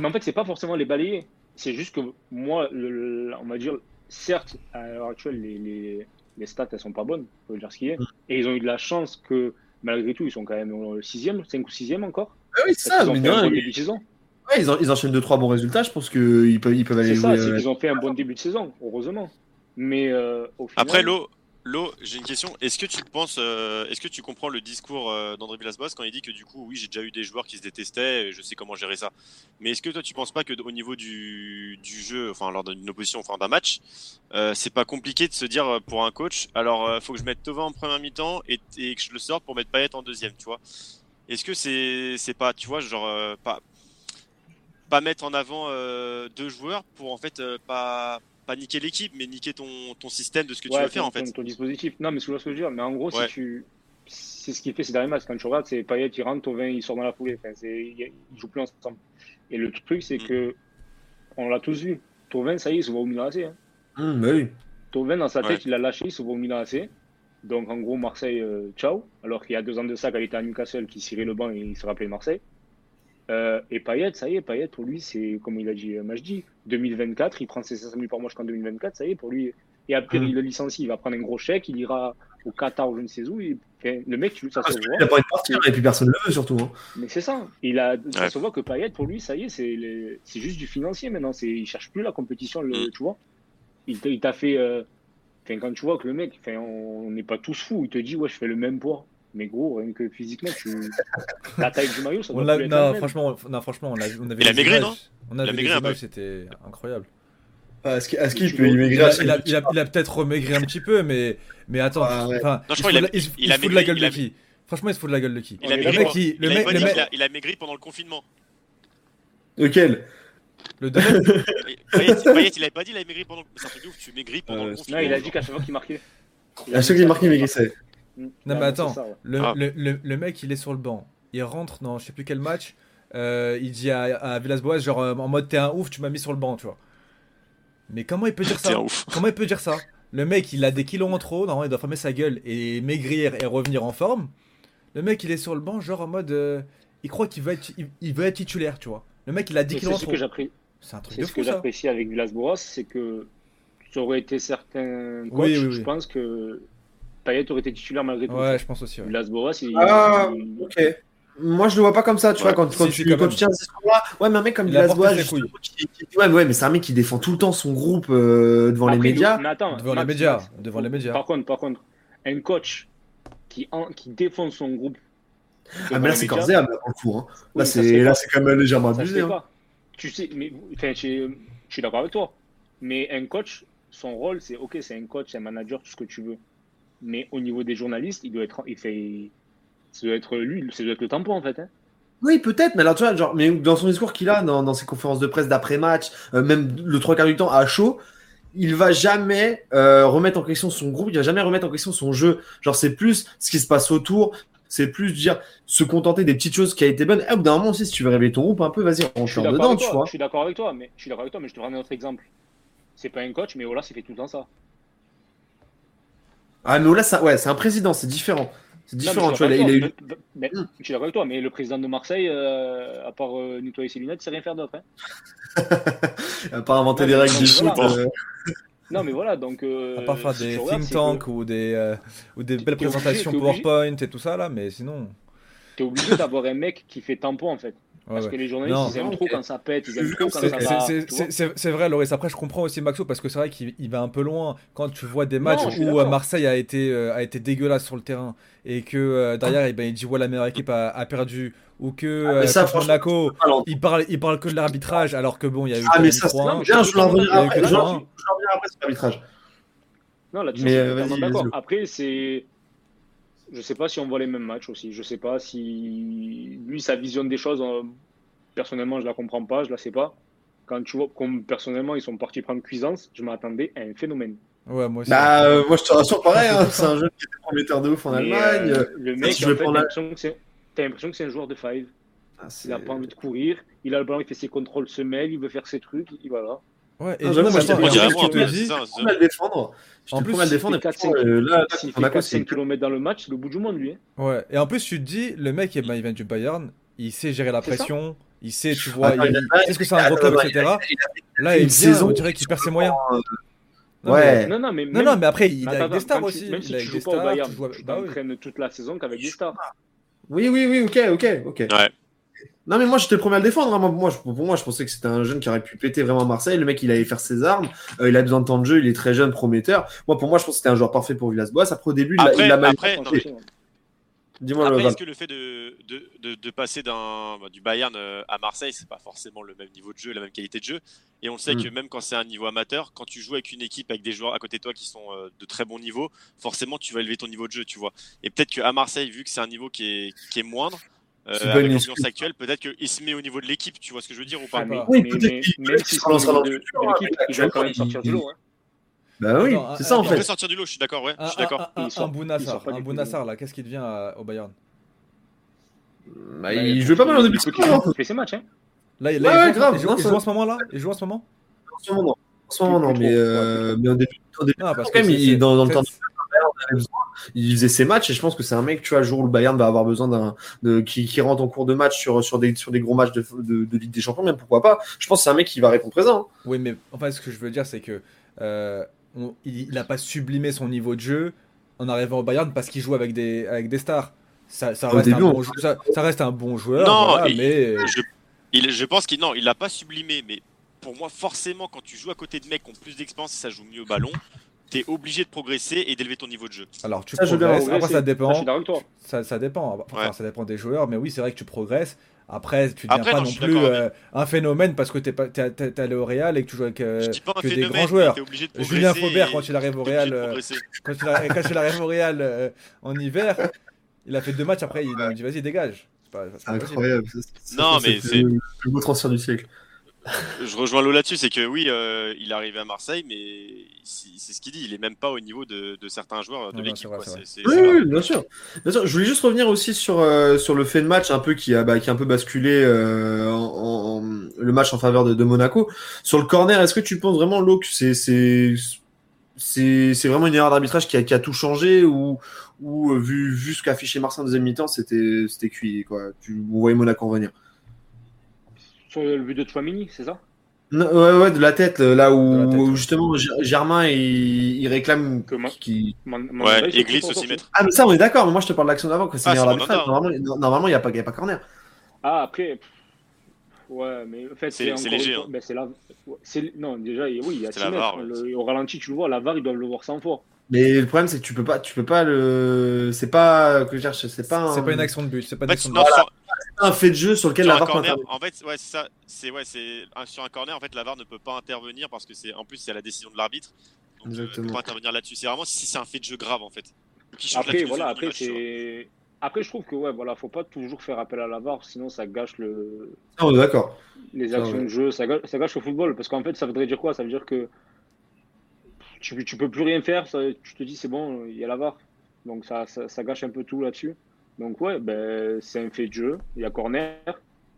Mais en fait, c'est pas forcément les balayer. C'est juste que moi, le- le- on va dire, certes, à l'heure actuelle, les, les, les stats, elles sont pas bonnes, faut dire ce qui est. Et ils ont eu de la chance que, malgré tout, ils sont quand même au 6 5 ou 6 encore. Ah oui, c'est ça, qu'ils ont mais fait un non, bon ils, début de saison. ouais, ils, en- ils enchaînent 2-3 bons résultats, je pense qu'ils peuvent, ils peuvent aller C'est jouer. ça, c'est euh, qu'ils ont fait un bon début de saison, heureusement. Mais euh, au final. Après, Lo, Lo j'ai une question. Est-ce que tu penses, euh, est-ce que tu comprends le discours euh, d'André Villas-Boas quand il dit que du coup, oui, j'ai déjà eu des joueurs qui se détestaient, et je sais comment gérer ça. Mais est-ce que toi, tu penses pas que au niveau du, jeu, enfin lors d'une opposition, enfin d'un match, euh, c'est pas compliqué de se dire pour un coach, alors faut que je mette Tovin en première mi-temps et, et que je le sorte pour mettre Payet en deuxième, tu vois Est-ce que c'est, c'est pas, tu vois, genre pas, pas mettre en avant deux joueurs pour en fait pas pas niquer l'équipe, mais niquer ton, ton système de ce que tu veux faire ton- en fait. ton, ton dispositif. Non, mais c'est ce que je veux dire. Mais en gros, Ouais. si tu. C'est ce qu'il fait ces derniers matchs. Quand tu regardes, c'est Payet, il rentre, Tovin, il sort dans la foulée. Enfin, c'est- il ils jouent plus ensemble. Et le truc, c'est Mm. que. On l'a tous vu. Tovin, ça y est, il se voit au Milan AC. Hein. bah oui. Tovin, dans sa tête, Ouais. il a lâché, il se voit au Milan AC. Donc, en gros, Marseille, euh, ciao. Alors qu'il y a deux ans de ça, quand il était à Newcastle, qui cirait le banc et il se rappelait Marseille. Euh, et Payet, ça y est, Payet, pour lui, c'est comme il a dit euh, Majdi, 2024, il prend ses 500 000 par mois jusqu'en 2024, ça y est, pour lui. Et après, Mm. il le licencie, il va prendre un gros chèque, il ira au Qatar ou je ne sais où. et- enfin, le mec, tu- ça Parce se voit. a pas envie de partir et puis personne ne le veut, surtout. hein. Mais c'est ça. Il a, ça Ouais. se voit que Payet, pour lui, ça y est, c'est les- c'est juste du financier maintenant. C'est- Il cherche plus la compétition, le, Mm. tu vois. Il t'a il t'a fait. euh, enfin, quand tu vois que le mec, enfin, on n'est pas tous fous, il te dit, ouais, je fais le même poids. Mais gros, rien que physiquement, tu... la taille du maillot, ça On doit l'a- plus être non, franchement, on- non, franchement, on, a, on avait Il a images. non On avait Il a des maigri un peu. images, c'était incroyable. À ce qui, à ce qu'il Tu peut vois, Il immigrer a, il a- il a- il a peut-être remaigri un petit peu, mais, mais attends, Ah ouais. Non, je il crois se qu'il fout a- de- il il il a se fout de maigri, la gueule il de qui Franchement, il se fout de la gueule de qui Il a est maigri, il- il, qu'il il pendant le confinement. Lequel? Le deuxième Payet, il avait pas dit qu'il a maigri pendant le C'est un truc de ouf, tu maigris pendant Euh, le confinement. Non, il a dit qu'à chaque fois qu'il marquait. Il a À dit ceux qui ça. marquent, il maigrissait. Mm. Non, mais attends, ça, ouais. le, Ah. le, le, le mec, il est sur le banc. Il rentre dans je sais plus quel match. euh, il dit à, à Villas-Boas, genre euh, en mode t'es un ouf, tu m'as mis sur le banc, tu vois. Mais comment il peut dire ça. Comment il peut dire ça Le mec, il a des kilos en trop, non, il doit fermer sa gueule et maigrir et revenir en forme. Le mec, il est sur le banc, genre en mode. euh, il croit qu'il veut, être, il, il veut être titulaire, tu vois. Le mec, il a 10 Et kilos en trop. C'est un truc c'est de ce que fou, ça. j'apprécie avec Villas-Boas, c'est que ça aurait été certains coachs, Oui, oui, oui. je pense que Payet aurait été titulaire malgré tout. Ouais, je pense aussi. ouais. Il, Ah, Ok. Moi, je le vois pas comme ça, tu Ouais. vois, quand, tu, si, quand quand même. tu tiens ce discours-là. Ouais, mais un mec comme qui- qui- ouais, mais ouais, mais c'est un mec qui défend tout le temps son groupe euh, devant les médias. Mais attends, Devant les médias, Max, devant les médias. Par contre, par contre, un coach qui, en- qui défend son groupe. Ah, mais là, c'est médias, corséable, là, pour le coup. Hein. Là, c'est là, quand même légèrement abusé. hein. pas. Tu sais, mais je suis d'accord avec toi. Mais un coach, son rôle, c'est ok, c'est un coach, c'est un manager, tout ce que tu veux. Mais au niveau des journalistes, il doit être, il fait, ça doit être lui, ça doit être le tampon en fait. Hein. Oui, peut-être, mais alors tu vois, genre, mais dans son discours qu'il a, dans, dans ses conférences de presse d'après-match, euh, même le trois quarts du temps à chaud, il va jamais euh, remettre en question son groupe, il va jamais remettre en question son jeu. Genre, c'est plus ce qui se passe autour, c'est plus dire se contenter des petites choses qui a été bonnes. Et au bout d'un moment aussi, si tu veux révéler ton groupe un peu, vas-y, rentre suis dedans, tu vois. Je suis d'accord avec toi, mais je suis d'accord avec toi, mais je te prends un autre exemple. C'est pas un coach, mais Ola, il fait tout le temps ça. Ah, mais là, ça, ouais, c'est un président, c'est différent. C'est différent, tu vois. Il a, eu. Mais- mais- Je suis d'accord avec toi, mais le président de Marseille, euh, à part euh, nettoyer ses lunettes, il sait rien faire d'autre. Hein. à part inventer Non, des règles du foot. voilà. euh, Non, mais voilà, donc. Euh, À part faire des think c'est tanks ou des, euh, ou des belles présentations obligé. PowerPoint et tout ça là, mais sinon. T'es obligé d'avoir un mec qui fait tampon en fait. Ouais, Parce que les journalistes, Non. ils aiment trop quand ça pète, ils aiment trop quand C'est- ça c'est- va. vrai, Loris. Après, je comprends aussi Maxo parce que c'est vrai qu'il il va un peu loin. Quand tu vois des matchs Non, où euh. Marseille a été, euh, a été dégueulasse sur le terrain et que euh, derrière, eh ben, il dit ouais, la meilleure équipe a, a perdu ou que Ah, mais euh, ça, Monaco, il parle, il parle que de l'arbitrage alors que bon, il y a eu Ah, mais ça, c'est 3-1. non, bien, je a eu après. que Je vais en 3-1. revenir après sur l'arbitrage. Non, là-dessus, Mais, je suis d'accord. Après, c'est. Je sais pas si on voit les mêmes matchs aussi. Je sais pas si. Lui, sa vision des choses, euh, personnellement, je la comprends pas, je la sais pas. Quand tu vois, comme personnellement, ils sont partis prendre cuisance, je m'attendais à un phénomène. Ouais, moi aussi. Bah, euh, moi, je te rassure, pareil, hein, c'est un jeune qui était prometteur de ouf en Mais, Allemagne. euh, le mec, si en fait, t'as l'impression que c'est- un joueur de five. Ah, Il a pas envie de courir, il a le ballon, il fait ses contrôles semelles, il veut faire ses trucs, il voilà. Ouais, et Non, moi, je te le défendre. En plus, s'il défendre. Et fait pourtant, 4-5 euh, là, là, S'il fait Monaco, 4-5 c'est km dans le match, c'est le bout du monde, lui. hein. Ouais, et en plus, tu te dis, le mec, eh ben, il vient du Bayern, il sait gérer la pression, il sait, tu vois, il, il a- il sait ce que c'est un gros club, etc. il Là, une il vient, saison on dirait qu'il perd ses moyens. euh, Non, Ouais. mais- Non, non, mais même- non, mais après, il a des stars tu- aussi. Même il si a tu joues des pas au stars, Bayern, tu joues- tu bah oui. toute la saison qu'avec des stars. Oui, oui, oui, ok, ok, ok. Ouais. Non, mais moi, j'étais le premier à le défendre. hein. Moi, je- pour moi, je pensais que c'était un jeune qui aurait pu péter vraiment Marseille. Le mec, il allait faire ses armes. Euh, il a besoin de temps de jeu. Il est très jeune, prometteur. Moi, pour moi, je pense que c'était un joueur parfait pour Villas-Boas. Après, au début, il a- il a mal. après, Dis-moi, Après, est-ce que le fait de, de, de, de passer d'un, bah, du Bayern euh, à Marseille, c'est pas forcément le même niveau de jeu, la même qualité de jeu? Et on le sait Mm. que même quand c'est un niveau amateur, quand tu joues avec une équipe avec des joueurs à côté de toi qui sont euh, de très bon niveau, forcément tu vas élever ton niveau de jeu, tu vois. Et peut-être qu'à Marseille, vu que c'est un niveau qui est, qui est moindre, euh, C'est pas avec l'ambiance actuelle, peut-être qu'il se met au niveau de l'équipe, tu vois ce que je veux dire ou pas. Oui, mais, peut-être qu'il- se relancera dans le futur, de hein, il quand même sortir il- du lot. Hein. Bah oui, c'est ça, en Il fait. peut sortir du lot, je suis d'accord, ouais, Un, je suis d'accord. un, Il il Bounassar, un là, qu'est-ce qu'il devient à- au Bayern? Bah, il jouait pas mal au début de Il saison. hein. il fait ses matchs. Hein. Là, il, Ouais, là, il ouais, joue, il joue- il joue en ce moment-là Il joue en ce moment? En ce moment, non. En ce moment, non. Mais, euh, mais au début, il- dans, dans le temps avait besoin. il faisait ses matchs et je pense que c'est un mec, tu vois, le jour où le Bayern va avoir besoin d'un, de, qui, qui rentre en cours de match sur, sur, des, sur des gros matchs de, de, de Ligue des Champions, même pourquoi pas. Je pense que c'est un mec qui va répondre présent. hein. Oui, mais enfin, ce que je veux dire, c'est que euh, on- il n'a pas sublimé son niveau de jeu en arrivant au Bayern parce qu'il joue avec des, avec des stars. Ça, reste, début, bon, jou- ça, ça reste un bon joueur, Non, voilà, il- mais Je, il, je pense qu'il non, il l'a pas sublimé, mais pour moi, forcément, quand tu joues à côté de mecs qui ont plus d'expérience et ça joue mieux au ballon, t'es obligé de progresser et d'élever ton niveau de jeu. alors tu Ça, progresses. Après, ça je dépend. suis d'accord avec toi. Ça, ça dépend. Enfin, Ouais. ça dépend des joueurs, mais oui, c'est vrai que tu progresses. Après, tu deviens Après, pas non, plus euh, un phénomène parce que t'es pas- t'es t'es- t'es allé au Real et que tu joues avec euh, que des grands joueurs. de. Julien Faubert, quand il arrive au Real, euh, quand il, a- quand il arrive au Real euh, en hiver, il a fait deux matchs. Après, il a dit vas-y, dégage. C'est pas, c'est C'est pas possible. incroyable. C'est- c'est- Non, c'est mais c'est- le plus beau transfert du siècle. Je rejoins Lo là-dessus, c'est que oui, euh, il est arrivé à Marseille, mais c'est ce qu'il dit, il est même pas au niveau de, de certains joueurs de non, l'équipe. Oui, oui, bien sûr. Bien sûr. Je voulais juste revenir aussi sur, euh, sur le fait de match un peu qui a, bah, qui a un peu basculé euh, en, en- le match en faveur de, de Monaco. Sur le corner, est-ce que tu penses vraiment, Lo, que c'est, c'est, c'est, c'est vraiment une erreur d'arbitrage qui a, qui a tout changé ou, ou vu, vu ce qu'a affiché Marseille en deuxième mi-temps, c'était, c'était cuit, quoi. Tu, voyez Monaco revenir. Sur le but de Chouamini, c'est ça? Non, ouais, ouais, de la tête, là où, De la tête, où ouais. justement Ger- Germain il, il réclame Que Man- Ouais, et tous aussi. Ah, mais ça, on est d'accord, mais moi je te parle de l'action d'avant, que c'est Ah. Mandanda. Normalement, normalement, il n'y a, pas- il y a pas corner. Ah, après. Ouais, mais en fait, C'est- léger, hein. ben, c'est la... Non, déjà, oui, il y a C'est 6 la mètres. VAR, ouais. Le- Au ralenti, tu le vois, la VAR, ils doivent le voir 100 fois. Mais le problème, c'est que tu peux pas, tu peux pas le. C'est pas. Que je cherche, c'est pas, un... C'est pas une action de but, c'est pas une action de but. Un fait de jeu sur lequel sur la VAR peut corner, intervenir. en fait, ouais, c'est ça. C'est ouais, c'est sur un corner. En fait, la VAR ne peut pas intervenir parce que c'est en plus c'est à la décision de l'arbitre. Donc, euh, ne peut pas intervenir là-dessus. C'est vraiment si c'est un fait de jeu grave en fait. Après, voilà, après, c'est. Après, je trouve que, ouais, voilà, faut pas toujours faire appel à la VAR, sinon ça gâche le... Ah, on est d'accord. les Ah, actions de jeu, ça gâche, ça gâche le football. Parce qu'en fait, ça voudrait dire quoi? Ça veut dire que tu, tu peux plus rien faire, ça- tu te dis c'est bon, il y a la VAR. Donc ça, ça, ça gâche un peu tout là-dessus. Donc ouais, ben, c'est un fait de jeu, il y a corner,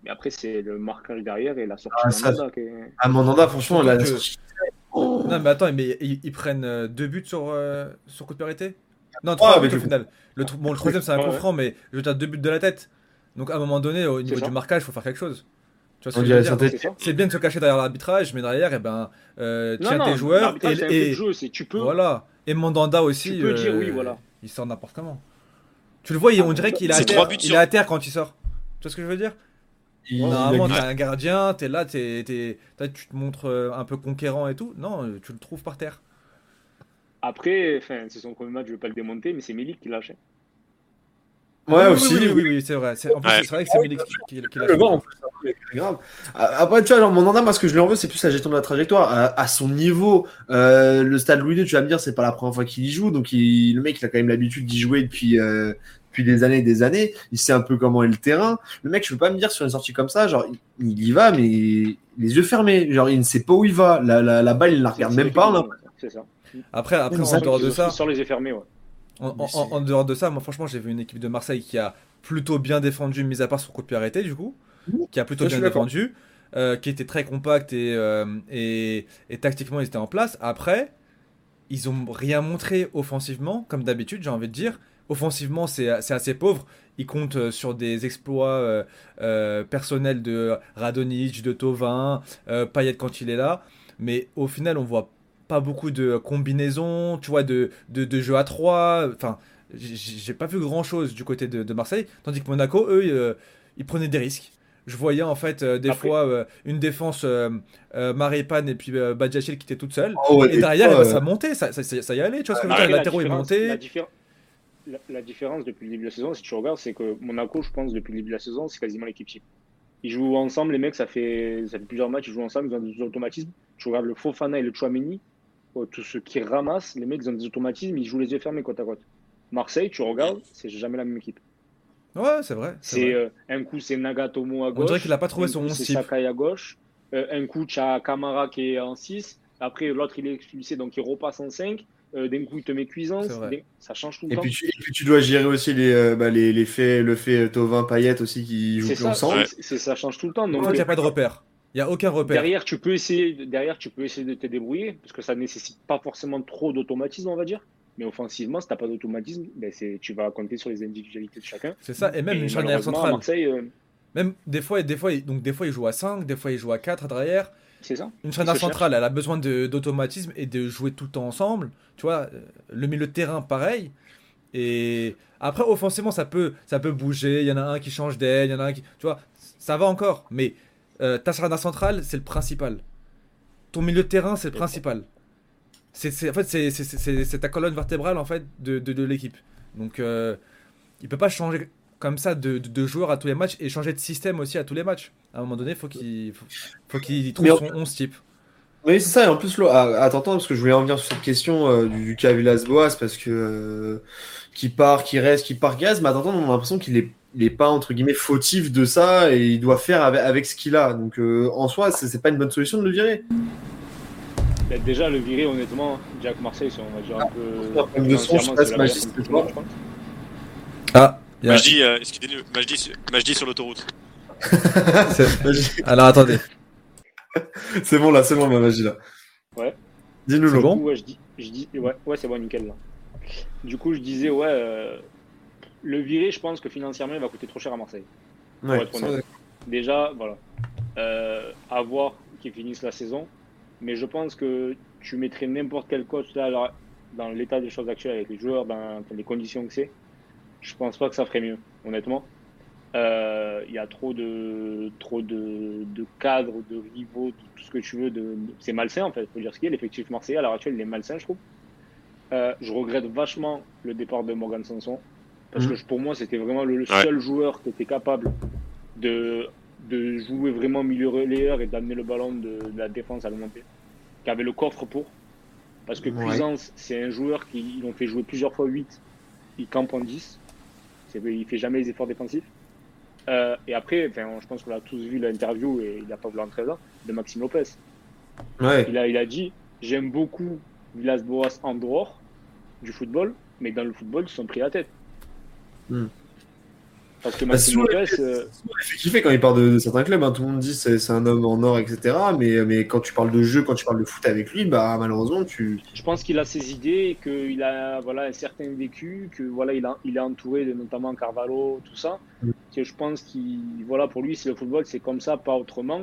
mais après c'est le marquage derrière et la sortie Ah, de ça, Mandanda qui est- À Mandanda, franchement, la que- Non, mais attends, mais ils, ils prennent euh, deux buts sur, euh, sur coup de pied arrêté Non, trois buts au le- final. Le, bon, le troisième, c'est un Ouais, coup ouais. franc, mais je veux dire deux buts de la tête. Donc à un moment donné, au niveau du marquage, il faut faire quelque chose. Tu vois ce que je veux dirait dire synthé- c'est bien de se cacher derrière l'arbitrage, mais derrière, eh ben, euh, tiens non, tes joueurs et, et- jeu, c'est tu peux. voilà. Et Mandanda aussi. Tu peux dire euh, oui, voilà. Il sort n'importe comment. Tu le vois, il- on dirait qu'il est, à terre, trois buts il sur- est à terre quand il sort. Tu vois ce que je veux dire? Il- Normalement, t'es un gardien, t'es là, t'es, t'es- t'as- tu te montres euh, un peu conquérant et tout. Non, euh, tu le trouves par terre. Après, c'est son premier match, je vais pas le démonter, mais c'est Milik qui lâche. Ouais, oui, aussi. Oui, oui, oui, oui, c'est vrai. C'est- En plus, Ouais. c'est vrai que c'est Milik qui, qui, grave. Après, tu vois, alors, Mandanda, moi, ce que je lui en veux, c'est plus la gestion de la trajectoire. À, à son niveau, euh, le stade Louis II, tu vas me dire, c'est pas la première fois qu'il y joue. Donc, il- le mec, il a quand même l'habitude d'y jouer depuis, euh, depuis des années et des années. Il sait un peu comment est le terrain. Le mec, je peux pas me dire sur une sortie comme ça, genre, il, y va, mais les yeux fermés. Genre, il ne sait pas où il va. La, la, la balle, il la regarde même pas. on a- C'est ça. Après, après en dehors de ça, Sans les yeux fermés, ouais. en, dehors de ça, moi, franchement, j'ai vu une équipe de Marseille qui a plutôt bien défendu, mis à part son coup de pied arrêté, du coup, qui a plutôt Ça, bien défendu, euh, qui était très compact et, euh, et, et tactiquement, ils étaient en place. Après, ils ont rien montré offensivement, comme d'habitude, j'ai envie de dire. Offensivement, c'est assez pauvre. Ils comptent euh, sur des exploits euh, euh, personnels de Radonic, de Tovin, euh, Payet quand il est là. Mais au final, on voit pas beaucoup de combinaisons, tu vois, de, de, de jeux à trois. Enfin, j'ai pas vu grand chose du côté de, de Marseille. Tandis que Monaco, eux, ils, ils prenaient des risques. Je voyais en fait euh, des Après- fois euh, une défense euh, euh, Maripane et puis euh, Badiachil qui était toute seule. Oh, ouais, Et derrière, ben, ça montait, ça, ça, ça- y allait, tu vois ce que je veux dire Latéraux. La, diffé- la- la différence depuis le début de la saison, si tu regardes, c'est que Monaco, je pense, depuis le début de la saison, c'est quasiment l'équipe type. Ils jouent ensemble, les mecs, ça fait, ça fait plusieurs matchs, ils jouent ensemble, ils ont des automatismes. Tu regardes le Fofana et le Chouameni, oh, tous ceux qui ramassent, les mecs, ils ont des automatismes, ils jouent les yeux fermés côte à côte. Marseille, tu regardes, c'est jamais la même équipe. Ouais, c'est vrai. c'est euh, un coup, c'est Nagatomo à On gauche. dirait qu'il a pas trouvé son coup, 11 c'est type. Sakai à gauche. Euh, un coup, tu as Kamara qui est en 6. Après, l'autre, il est expulsé, donc il repasse en 5. Euh, D'un coup, il te met cuisance. Ça change tout le Et temps. puis, tu, et puis tu dois gérer aussi les, euh, bah, les, les faits, le fait Tovin, Payet aussi qui jouent C'est plus ça, ensemble. Ouais. ça change tout le temps. Donc, il n'y a pas de repère? Il n'y a aucun repère. derrière, tu peux essayer, derrière, tu peux essayer de te débrouiller parce que ça nécessite pas forcément trop d'automatisme, on va dire. Mais offensivement, si tu n'as pas d'automatisme, ben c'est- tu vas compter sur les individualités de chacun. C'est ça, et même Et une charnière centrale. Euh, Même des fois, des fois, donc des fois, il joue à 5, des fois, il joue à 4 derrière. C'est ça. Une charnière cherche. centrale, elle a besoin de- d'automatisme et de jouer tout le temps ensemble. Tu vois, euh, le milieu de terrain, pareil. Et après, offensivement, ça peut, ça peut bouger. Il y en a un qui change d'aile, il y en a un qui. Tu vois, ça va encore. Mais euh, ta charnière centrale, c'est le principal. Ton milieu de terrain, c'est le principal. C'est, en fait, c'est, ta colonne vertébrale en fait, de, de, de l'équipe. Donc, euh, il peut pas changer comme ça de, de, de joueur à tous les matchs et changer de système aussi à tous les matchs. À un moment donné, faut qu'il, faut, faut qu'il trouve son 11 type. Oui, c'est ça. Et en plus, là, à t'entendre, parce que je voulais en venir sur cette question euh, du, du cas Villas-Boas, parce que euh, qui part, qui reste, qui part, gaz, mais à t'entendre, on a l'impression qu'il est, il est pas entre guillemets fautif de ça et il doit faire avec, avec ce qu'il a. Donc euh, en soi, c'est pas une bonne solution de le virer. Ben, déjà, le virer, honnêtement, Jack Marseille, c'est, on va dire un peu. de son, je du monde, Ah, il y a- Majdi, euh, excusez-nous, Majdi, Majdi sur l'autoroute. Alors attendez. c'est bon là, c'est bon ma magie là. Ouais. Dis-nous le bon Du coup, ouais, je dis, je dis, ouais, ouais, c'est bon, nickel là. Du coup, je disais, ouais, euh, le virer, je pense que financièrement, il va coûter trop cher à Marseille. Ouais, être ça, honnête. Déjà, voilà. Euh, avoir qu'ils finissent la saison. Mais je pense que tu mettrais n'importe quel coach là, alors, dans l'état des choses actuelles avec les joueurs, dans les conditions que c'est. Je pense pas que ça ferait mieux, honnêtement. Euh, Il y a trop de, trop de, de cadres, de rivaux, de tout ce que tu veux. De, c'est malsain en fait, faut dire ce qu'il est. L'effectif marseillais à l'heure actuelle, il est malsain, je trouve. Euh, je regrette vachement le départ de Morgan Sanson. Parce Mhm. que pour moi, c'était vraiment le, le Ouais. seul joueur qui était capable de, de jouer vraiment milieu relayeur et d'amener le ballon de, de la défense à le monter. Qui avait le coffre pour. Parce que Ouais. Cuisance, c'est un joueur qui l'ont fait jouer plusieurs fois 8. Il campe en 10. Il fait jamais les efforts défensifs. Euh, et après, enfin, je pense qu'on a tous vu l'interview, et il n'a pas voulu en 13 ans, de Maxime Lopez. Ouais. Il a, il a dit J'aime beaucoup Villas-Boas en dehors du football, mais dans le football, ils se sont pris la tête. Hmm. Parce que Bah, Maxime souvent, Lopez, euh, fait kiffer quand il parle de, de certains clubs. hein. Tout le monde dit c'est c'est un homme en or, etc. Mais, mais quand tu parles de jeu, quand tu parles de foot avec lui, bah malheureusement, tu. je pense qu'il a ses idées, qu'il a voilà, un certain vécu, que voilà, il, a, il est entouré de notamment Carvalho, tout ça. Hmm. Que je pense qu'il, voilà, pour lui, c'est le football, c'est comme ça, pas autrement.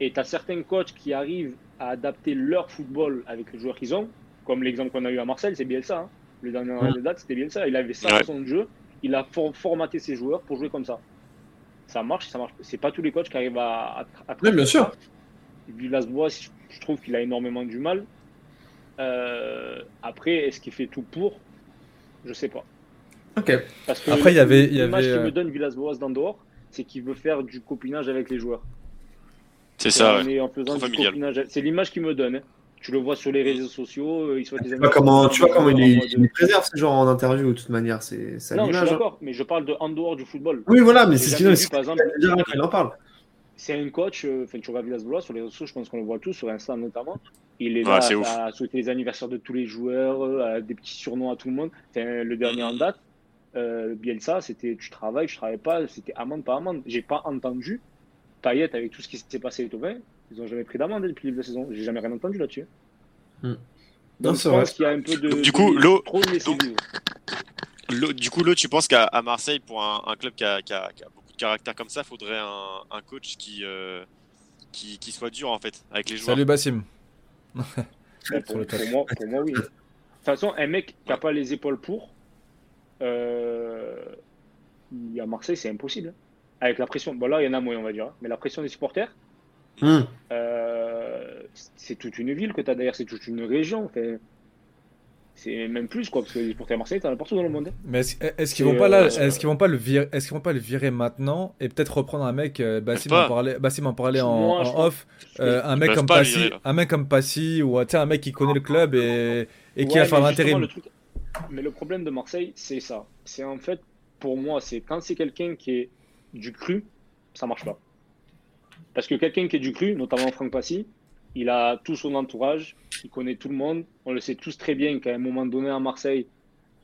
Et tu as certains coachs qui arrivent à adapter leur football avec les joueurs qu'ils ont, comme l'exemple qu'on a eu à Marseille, c'est Bielsa. Hein. Le dernier Mm. de date, c'était Bielsa. Il avait sa Ouais. façon de jeu, il a for- formaté ses joueurs pour jouer comme ça. Ça marche, ça marche. C'est pas tous les coachs qui arrivent à. à, à Oui, bien sûr. Villas-Boas, je- je trouve qu'il a énormément du mal. Euh, après, est-ce qu'il fait tout pour? Je sais pas. Ok. Parce que Après, il y avait- l'image avait, qu'il euh, me donne Villas-Boas d'en dehors, c'est qu'il veut faire du copinage avec les joueurs. C'est ça, ouais. est en faisant Trop du familial. copinage. C'est l'image qu'il me donne. hein. Tu le vois sur les réseaux sociaux, euh, il soit des Tu amis. vois comment, tu vois comment il, préserve ce genre en interview de toute manière. C'est Non, je suis hein. d'accord, mais je parle de en dehors du football. Oui, voilà, mais c'est qu'il par exemple, il en parle. c'est un coach, euh, enfin, tu regardes Villas-Boas sur les réseaux sociaux, je pense qu'on le voit tous, sur Insta notamment. Il est Ouais, là à, souhaiter les anniversaires de tous les joueurs, euh, à des petits surnoms à tout le monde. Le dernier en date, euh, Bielsa, c'était tu travailles, tu travailles pas, c'était amende pas amende. J'ai pas entendu Payet avec tout ce qui s'est passé avec Thauvin, ils ont jamais pris d'amende depuis le début de la saison. J'ai jamais rien entendu là-dessus. Donc Non, je c'est pense vrai. qu'il y a un peu de. Du coup, l'eau- Du coup, tu penses qu'à Marseille, pour un, un club qui a, qui a- qui a beaucoup de caractère comme ça, faudrait un, un coach qui, euh, qui, qui soit dur en fait avec les joueurs? Salut Bassim. Sur pour, moi, pour moi, oui. De toute façon, un mec qui n'a pas les épaules pour, euh, à Marseille, c'est impossible. Avec la pression, bon là, il y en a moins, on va dire, hein. mais la pression des supporters, Hum. euh, c'est toute une ville que tu as d'ailleurs, c'est toute une région. C'est même plus, quoi, parce que les supporters marseillais, tu en as partout dans le monde. hein. Mais est-ce est-ce qu'ils vont pas là, euh, est-ce qu'ils vont pas le virer, est-ce qu'ils vont pas le virer maintenant et peut-être reprendre un mec, euh, Bassim en parlait, Bassim en parlait en, off, euh, un mec Passy, virer, un mec comme Passy ou un mec qui connaît le club et, et qui Ouais, va faire l'intérim. le truc- Mais le problème de Marseille, c'est ça. C'est en fait, pour moi, c'est quand c'est quelqu'un qui est du cru, ça marche pas. Parce que quelqu'un qui est du cru, notamment Franck Passy, il a tout son entourage, il connaît tout le monde. On le sait tous très bien qu'à un moment donné à Marseille,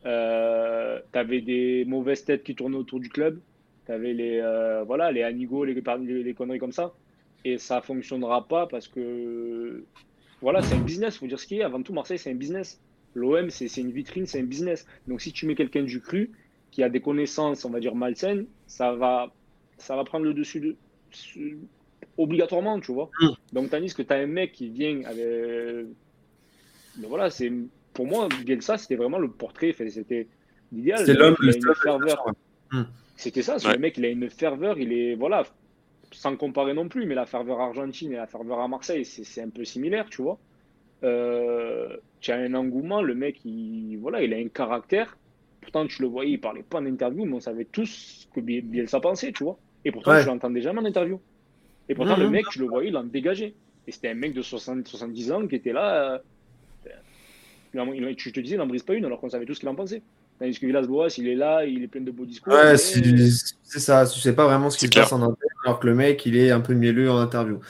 euh, tu avais des mauvaises têtes qui tournaient autour du club. Tu avais les, euh, voilà, les Anigo, les, conneries comme ça. Et ça fonctionnera pas parce que voilà, c'est un business, faut dire ce qu'il y a. Avant tout, Marseille, c'est un business. L'OM, c'est c'est une vitrine, c'est un business. Donc, si tu mets quelqu'un du cru, qui a des connaissances, on va dire, malsaines, ça va, ça va prendre le dessus de, su- obligatoirement, tu vois. Mm. Donc, tandis que tu as un mec qui vient avec. Mais voilà, c'est pour moi, Bielsa, c'était vraiment le portrait, enfin, c'était l'idéal. C'était l'homme, le ferveur. Mm. C'était ça, c'est Ouais. le mec, il a une ferveur, il est, voilà, sans comparer non plus, mais la ferveur argentine et la ferveur à Marseille, c'est c'est un peu similaire, tu vois. Euh, tu as un engouement, le mec, il, voilà, il a un caractère. Pourtant, tu le voyais, il parlait pas en interview, mais on savait tous ce que Biel- Bielsa pensait, tu vois. Et pourtant, Ouais. tu l'entendais jamais en interview. Et pourtant, le mec, tu le voyais, il en dégageait. Et c'était un mec de 60, 70 ans qui était là. euh, il en- il- tu te disais, il n'en brise pas une, alors qu'on savait tous ce qu'il en pensait. Tandis que Villas-Boas, il est là, il est plein de beaux discours. Ouais, mais- c'est c'est ça. Tu sais pas vraiment ce qui se clair. passe en interne, alors que le mec, il est un peu mielleux en interview.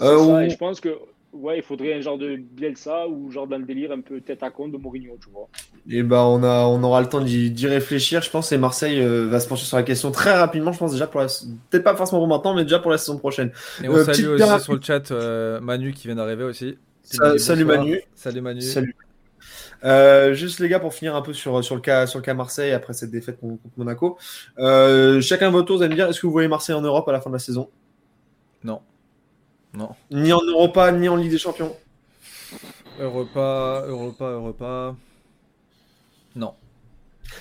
Euh, ça, on- et je pense que ouais, il faudrait un genre de Bielsa ou genre dans le délire un peu tête à compte de Mourinho, tu vois. Et bah on a on aura le temps d'y réfléchir, je pense, et Marseille euh, va se pencher sur la question très rapidement, je pense déjà pour la peut-être pas forcément pour maintenant, mais déjà pour la saison prochaine. Et on Euh, salue aussi sur le chat euh, Manu qui vient d'arriver aussi. Salut bonsoir. Manu. Salut Manu. Salut. Euh, juste les gars pour finir un peu sur sur le cas sur le cas Marseille après cette défaite contre contre Monaco. Euh, chacun votre tour, vous allez me dire est-ce que vous voyez Marseille en Europe à la fin de la saison? Non. Non. Ni en Europa, ni en Ligue des Champions. Europa, Europa, Europa. Non.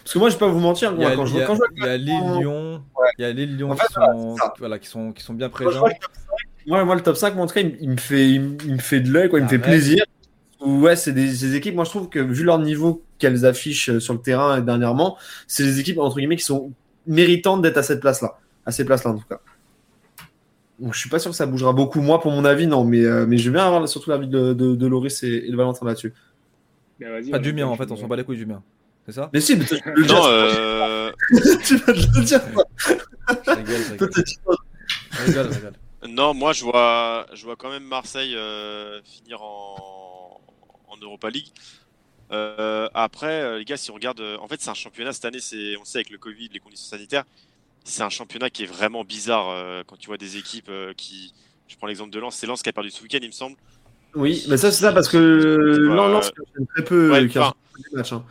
Parce que moi, je vais pas vous mentir, Il y a, moi, quand je il y a- quand je vois il y a Lille, Lyon. Ouais. Il y a Lille, Lyon En fait, qui, voilà, sont, voilà, qui, sont, qui sont bien présents. vois le top 5, moi, moi, le top 5, moi, en tout cas, il, il me fait, il, me- il me fait de l'œil, quoi, il me fait ouais. plaisir. Ouais, c'est des, des équipes, moi je trouve que vu leur niveau qu'elles affichent euh, sur le terrain dernièrement, c'est des équipes entre guillemets qui sont méritantes d'être à cette place-là, à ces places-là en tout cas. Donc je suis pas sûr que ça bougera beaucoup, moi pour mon avis non, mais, euh, mais je veux bien avoir surtout l'avis de, de, de Loris et, et de Valentin là-dessus. Ben, vas-y, Pas du mien en fait, on s'en bat les couilles du mien. C'est ça? Mais si, mais toi, tu le dire, Non, euh, tu vas te le dire. Je rigole, je Toi, rigole. t'as dit quoi Je rigole, je rigole. non, moi je vois, je vois quand même Marseille euh, finir en, en Europa League. Euh, après, les gars, si on regarde, en fait, c'est un championnat cette année, c'est, on sait avec le Covid, les conditions sanitaires, c'est un championnat qui est vraiment bizarre euh, quand tu vois des équipes euh, qui, je prends l'exemple de Lens, c'est Lens qui a perdu ce week-end, il me semble. Oui, mais ça c'est ça parce que c'est très peu Ouais, enfin, matchs, hein.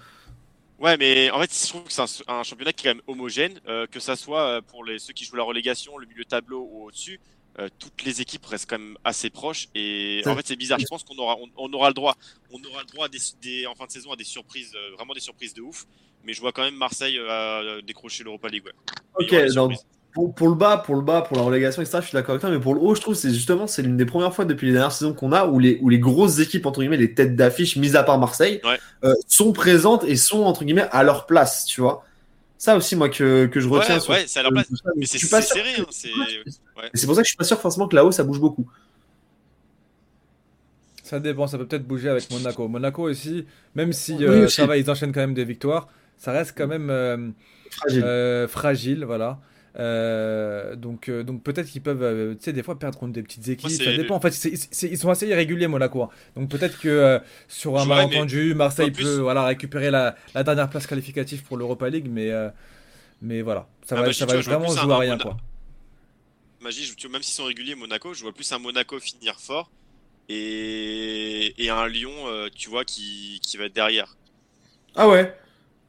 Ouais, mais en fait, je trouve que c'est un, un championnat qui est quand même homogène, euh, que ça soit pour les, ceux qui jouent la relégation, le milieu de tableau ou au-dessus. Euh, toutes les équipes restent quand même assez proches et en fait c'est bizarre. Je pense qu'on aura on, on aura le droit on aura le droit à des, des- en fin de saison à des surprises euh, vraiment des surprises de ouf. Mais je vois quand même Marseille euh, décrocher l'Europa League. Ouais. Ok, donc pour, pour le bas, pour le bas, pour la relégation, etc. Je suis d'accord avec toi, mais pour le haut, je trouve c'est justement c'est l'une des premières fois depuis les dernières saisons qu'on a où les où les grosses équipes entre guillemets, les têtes d'affiche, mis à part Marseille, Ouais. sont présentes et sont entre guillemets à leur place, tu vois. Ça aussi moi que, que je retiens. Ouais, leur place. ça, Mais c'est serré. Hein, c'est ouais. Pour ça que je suis pas sûr forcément que là-haut ça bouge beaucoup. Ça dépend, ça peut peut-être bouger avec Monaco. Monaco aussi, même si Oui, euh, aussi. ça va, ils enchaînent quand même des victoires, ça reste quand même euh, Fragile. euh, fragile, voilà. Euh, donc, euh, donc peut-être qu'ils peuvent, euh, tu sais, des fois perdre contre des petites équipes. ça dépend. En fait, ils sont assez irréguliers, Monaco. hein. Donc peut-être que sur un Ouais, malentendu, Marseille plus- peut, voilà, récupérer la, la dernière place qualificative pour l'Europa League, mais, mais voilà, ça Ah va, bah, ça va vraiment jouer à rien, Mona- quoi. Magie, je- même s'ils sont réguliers, Monaco, je vois plus un Monaco finir fort et, et un Lyon, euh, tu vois, qui, qui va être derrière. Ah ouais?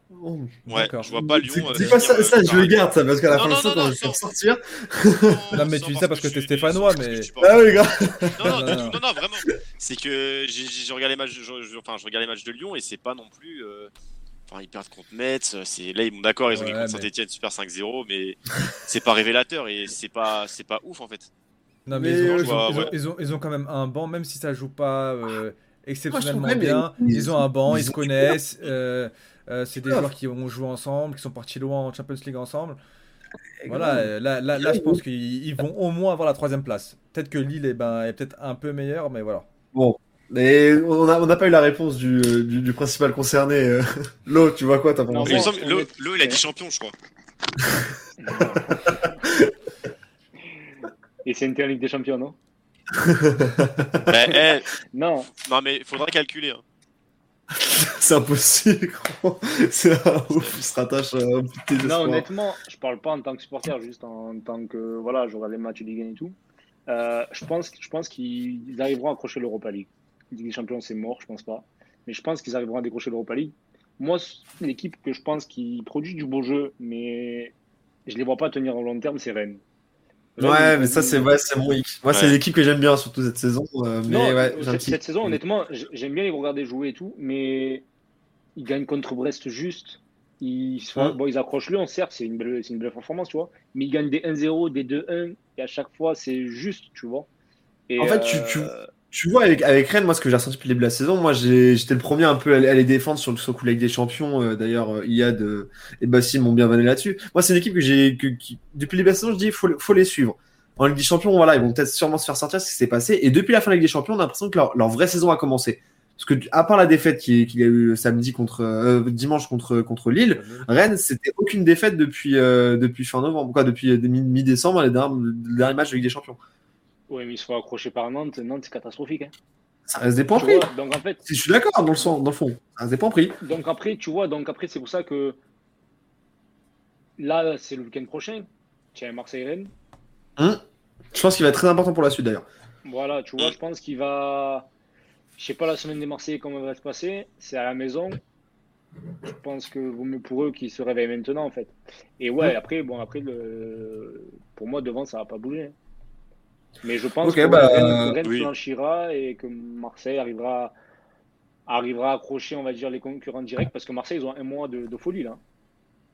Oh. Ouais, je vois pas Lyon. C'est euh, c'est pas ça, je le garde ça parce qu'à la Non, fin de ça quand je vais non. ressortir. Non, mais tu dis ça parce que t'es stéphanois, mais-. Ah oui gars. Non, non, vraiment. C'est que j'ai regardé les matchs, je, je- enfin, je regarde les matchs de Lyon et c'est pas non plus. euh, Enfin, ils perdent contre Metz. C'est là, ils bon, d'accord, ils ont gagné contre Saint-Etienne super 5-0, mais c'est pas révélateur et c'est pas, c'est pas ouf en fait. Non, mais, ils, ont, quand même un banc, même si ça joue pas euh, exceptionnellement Moi, je trouve bien. ils- ont un banc, ils, se connaissent. Euh, c'est des joueurs qui ont joué ensemble, qui sont partis loin en Champions League ensemble. Voilà, euh, là, là, là, je pense qu'ils ils vont au moins avoir la troisième place. Peut-être que Lille est, ben, est peut-être un peu meilleur, mais voilà. Bon. On n'a on n'a pas eu la réponse du, euh, du, du principal concerné. Lo, tu vois quoi T'as pensé Il a dit champion, je crois. Et c'est une Ligue des Champions, non? Eh, eh, Non, non, mais il faudra calculer. hein. C'est impossible, gros. C'est un ouf, il se rattache à un petit non, honnêtement, je parle pas en tant que supporter, juste en tant que voilà, je regarde les matchs de Ligue 1 et tout. Euh, je pense, je pense qu'ils arriveront à accrocher l'Europa League. Ligue des Champions, c'est mort, je pense pas. Mais je pense qu'ils arriveront à décrocher l'Europa League. Moi, l'équipe que je pense qui produit du beau jeu, mais je les vois pas tenir au long terme, c'est Rennes. Ouais, mais ça, c'est ouais, c'est mon X. Moi, c'est l'équipe que j'aime bien, surtout cette saison. euh, mais Non, ouais, cette, saison, honnêtement, j'aime bien les regarder jouer et tout, mais ils gagnent contre Brest juste. Ils, bon, ils accrochent Lyon, certes, c'est une belle, une belle performance, tu vois, mais ils gagnent des 1-0, des 2-1, et à chaque fois, c'est juste, tu vois. Et, En fait, tu- euh, tu- Tu vois, avec, avec Rennes, moi, ce que j'ai ressenti depuis le début de la saison, moi, j'ai- j'étais le premier un peu à, à les défendre sur le sur le coup de des Champions. euh, D'ailleurs, euh, Iyad euh, et Bassim m'ont bien vanné là-dessus. Moi, c'est une équipe que j'ai, depuis le début de la saison, je dis, faut, faut les suivre. En Ligue des Champions, voilà, ils vont peut-être sûrement se faire sortir ce qui s'est passé. Et depuis la fin de la Ligue des Champions, on a l'impression que leur, leur vraie saison a commencé. Parce que, à part la défaite qu'il y a eu samedi contre, euh, dimanche contre, contre Lille, Rennes, c'était aucune défaite depuis, euh, depuis fin novembre, quoi, depuis euh, mi- mi-décembre, les derniers matchs de Ligue des Champions. Ouais, mais ils se font accrocher par Nantes, Nantes, c'est catastrophique. Hein. Ça reste des points Tu pris. vois, donc en fait, Si je suis d'accord dans le, sens- dans le fond, ça reste des points pris. donc après, tu vois, donc après, c'est pour ça que là, c'est le week-end prochain. Tiens, Marseille-Rennes. Hum. Je pense qu'il va être très important pour la suite d'ailleurs. Voilà, tu vois, je pense qu'il va. Je sais pas la semaine des Marseillais comment elle va se passer. C'est à la maison. Je pense que vaut mieux pour eux qu'ils se réveillent maintenant en fait. Et ouais, Mm. après, bon, après le. Pour moi, devant, ça va pas bouger. Mais je pense Ok, que bah, Rennes, oui. flanchira et que Marseille arrivera, arrivera à accrocher, on va dire, les concurrents directs parce que Marseille, ils ont un mois de, de folie là.